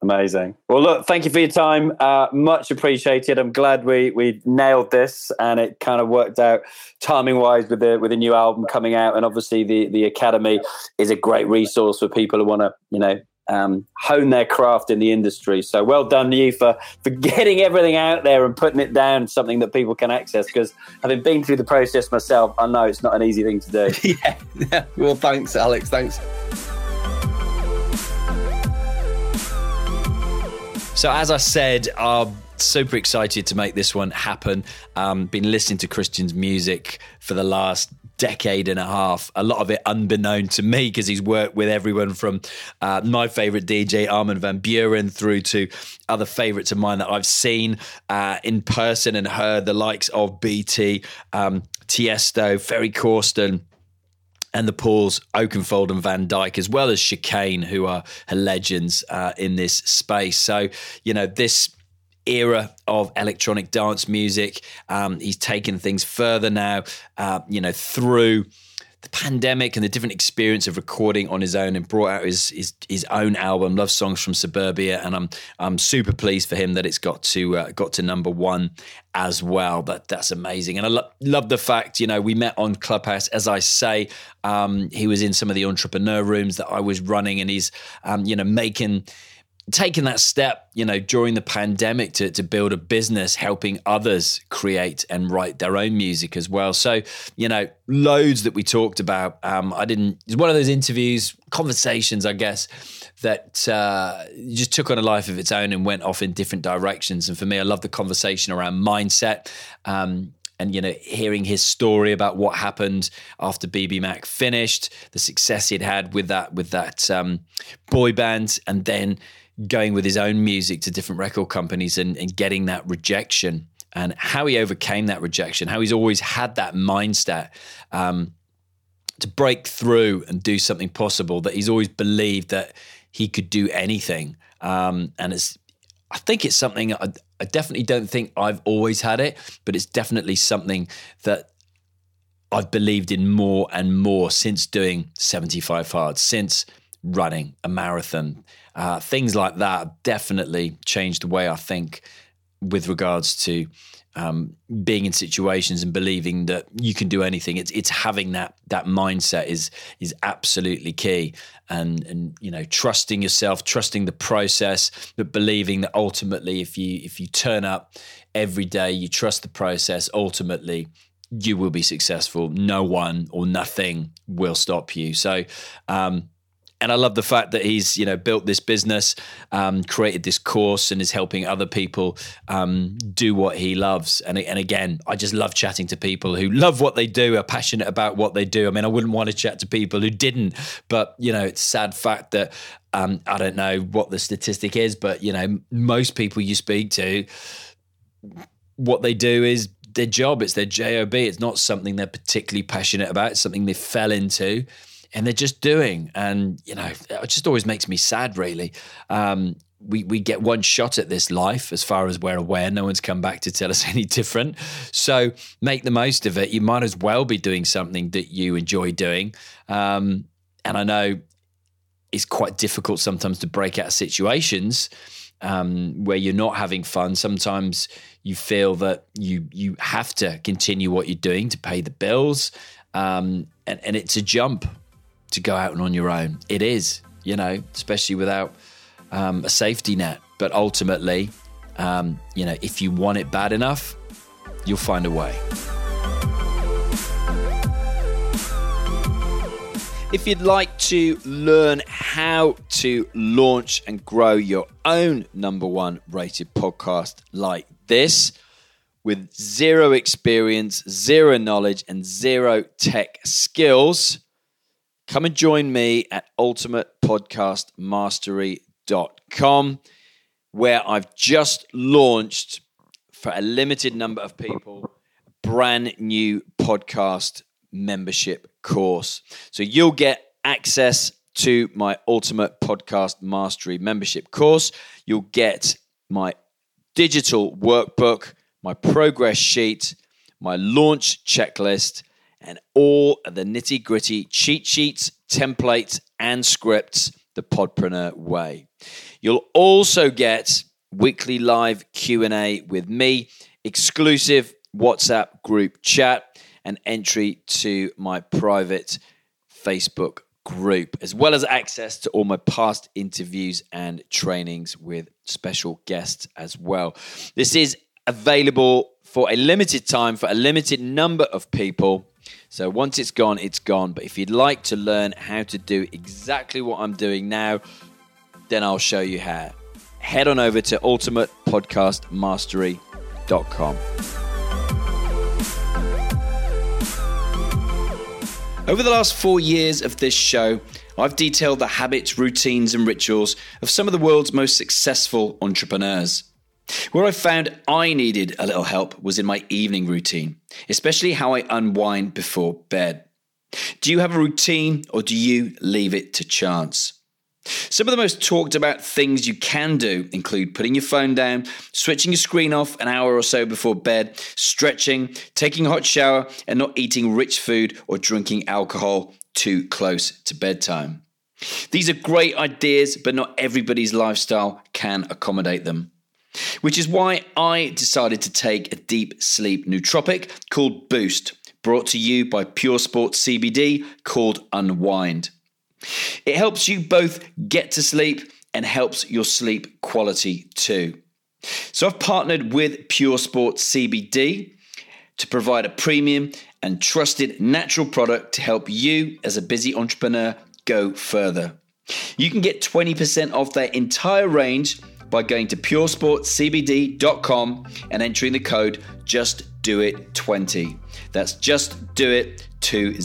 Amazing. Well, look, thank you for your time. Uh, much appreciated. I'm glad we we nailed this and it kind of worked out timing wise with the with the new album coming out. And obviously, the the academy is a great resource for people who want to you know um, hone their craft in the industry. So well done to you for for getting everything out there and putting it down something that people can access. Because having been through the process myself, I know it's not an easy thing to do. yeah. yeah. Well, thanks, Alex. Thanks. So, as I said, I'm super excited to make this one happen. Um, been listening to Christian's music for the last decade and a half. A lot of it unbeknown to me because he's worked with everyone from uh, my favorite DJ Armin van Buuren through to other favorites of mine that I've seen uh, in person and heard the likes of BT, um, Tiesto, Ferry Corsten and the Pauls, Oakenfold and Van Dyk, as well as Chicane, who are legends uh, in this space. So, you know, this era of electronic dance music, um, he's taken things further now, uh, you know, through the pandemic and the different experience of recording on his own and brought out his his, his own album love songs from suburbia. And i'm i'm super pleased for him that it's got to uh, got to number one as well. But that's amazing. And i lo- love the fact you know we met on clubhouse. As i say um, he was in some of the entrepreneur rooms that i was running and he's um, you know making taking that step, you know, during the pandemic to, to build a business, helping others create and write their own music as well. So, you know, loads that we talked about. Um, I didn't, it's one of those interviews, conversations, I guess, that uh, just took on a life of its own and went off in different directions. And for me, I love the conversation around mindset. Um, and you know hearing his story about what happened after BBMak finished, the success he'd had with that with that um, boy band, and then going with his own music to different record companies and, and getting that rejection and how he overcame that rejection, how he's always had that mindset um, to break through and do something possible, that he's always believed that he could do anything. Um, and it's, I think it's something I, I definitely don't think I've always had it, but it's definitely something that I've believed in more and more since doing 75 hard, since running a marathon, uh, things like that definitely changed the way I think with regards to um, being in situations and believing that you can do anything. It's it's having that that mindset is is absolutely key, and and you know trusting yourself, trusting the process, but believing that ultimately, if you if you turn up every day, you trust the process, ultimately you will be successful. No one or nothing will stop you. So. Um, and I love the fact that he's you know built this business, um, created this course, and is helping other people um, do what he loves. And and again, I just love chatting to people who love what they do, are passionate about what they do. I mean, I wouldn't want to chat to people who didn't, but you know, it's a sad fact that um, I don't know what the statistic is, but you know, most people you speak to, what they do is their job. It's their job. It's not something they're particularly passionate about. It's something they fell into and they're just doing. And, you know, it just always makes me sad, really. Um, we, we get one shot at this life as far as we're aware. No one's come back to tell us any different. So make the most of it. You might as well be doing something that you enjoy doing. Um, and I know it's quite difficult sometimes to break out of situations um, where you're not having fun. Sometimes you feel that you you have to continue what you're doing to pay the bills, um, and, and it's a jump to go out and on your own. It is, you know, especially without um, a safety net. But ultimately, um, you know, if you want it bad enough, you'll find a way. If you'd like to learn how to launch and grow your own number one rated podcast like this, with zero experience, zero knowledge, and zero tech skills, come and join me at ultimatepodcastmastery.com, where I've just launched for a limited number of people brand new podcast membership course. So you'll get access to my Ultimate Podcast Mastery membership course. You'll get my digital workbook, my progress sheet, my launch checklist, and all of the nitty gritty cheat sheets, templates, and scripts the Podpreneur way. You'll also get weekly live Q&A with me, exclusive WhatsApp group chat, and entry to my private Facebook group, as well as access to all my past interviews and trainings with special guests as well. This is available for a limited time for a limited number of people. So once it's gone, it's gone. But if you'd like to learn how to do exactly what I'm doing now, then I'll show you how. Head on over to ultimatepodcastmastery.com. Over the last four years of this show, I've detailed the habits, routines, and rituals of some of the world's most successful entrepreneurs. Where I found I needed a little help was in my evening routine, especially how I unwind before bed. Do you have a routine or do you leave it to chance? Some of the most talked about things you can do include putting your phone down, switching your screen off an hour or so before bed, stretching, taking a hot shower, and not eating rich food or drinking alcohol too close to bedtime. These are great ideas, but not everybody's lifestyle can accommodate them. Which is why I decided to take a deep sleep nootropic called Boost, brought to you by Pure Sports CBD called Unwind. It helps you both get to sleep and helps your sleep quality too. So I've partnered with Pure Sports CBD to provide a premium and trusted natural product to help you as a busy entrepreneur go further. You can get 20% off their entire range by going to puresportscbd.com and entering the code just do it 20. That's just do it 20.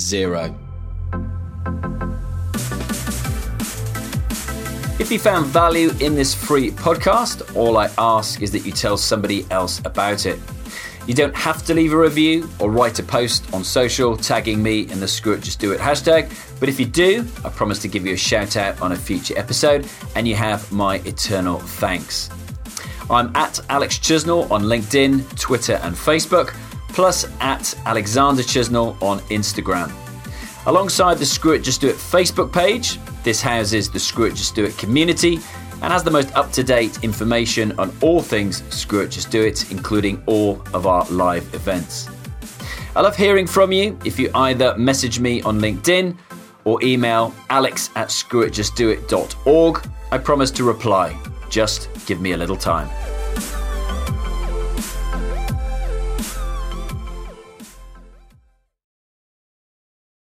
If you found value in this free podcast, all I ask is that you tell somebody else about it. You don't have to leave a review or write a post on social tagging me in the Screw It Just Do It hashtag, but if you do, I promise to give you a shout out on a future episode and you have my eternal thanks. I'm at Alex Chisnall on LinkedIn, Twitter, and Facebook, plus at Alexander Chisnall on Instagram. Alongside the Screw It Just Do It Facebook page, this houses the Screw It Just Do It community and has the most up to date information on all things Screw It Just Do It, including all of our live events. I love hearing from you if you either message me on LinkedIn or email alex at screwitjustdoit.org. I promise to reply. Just give me a little time.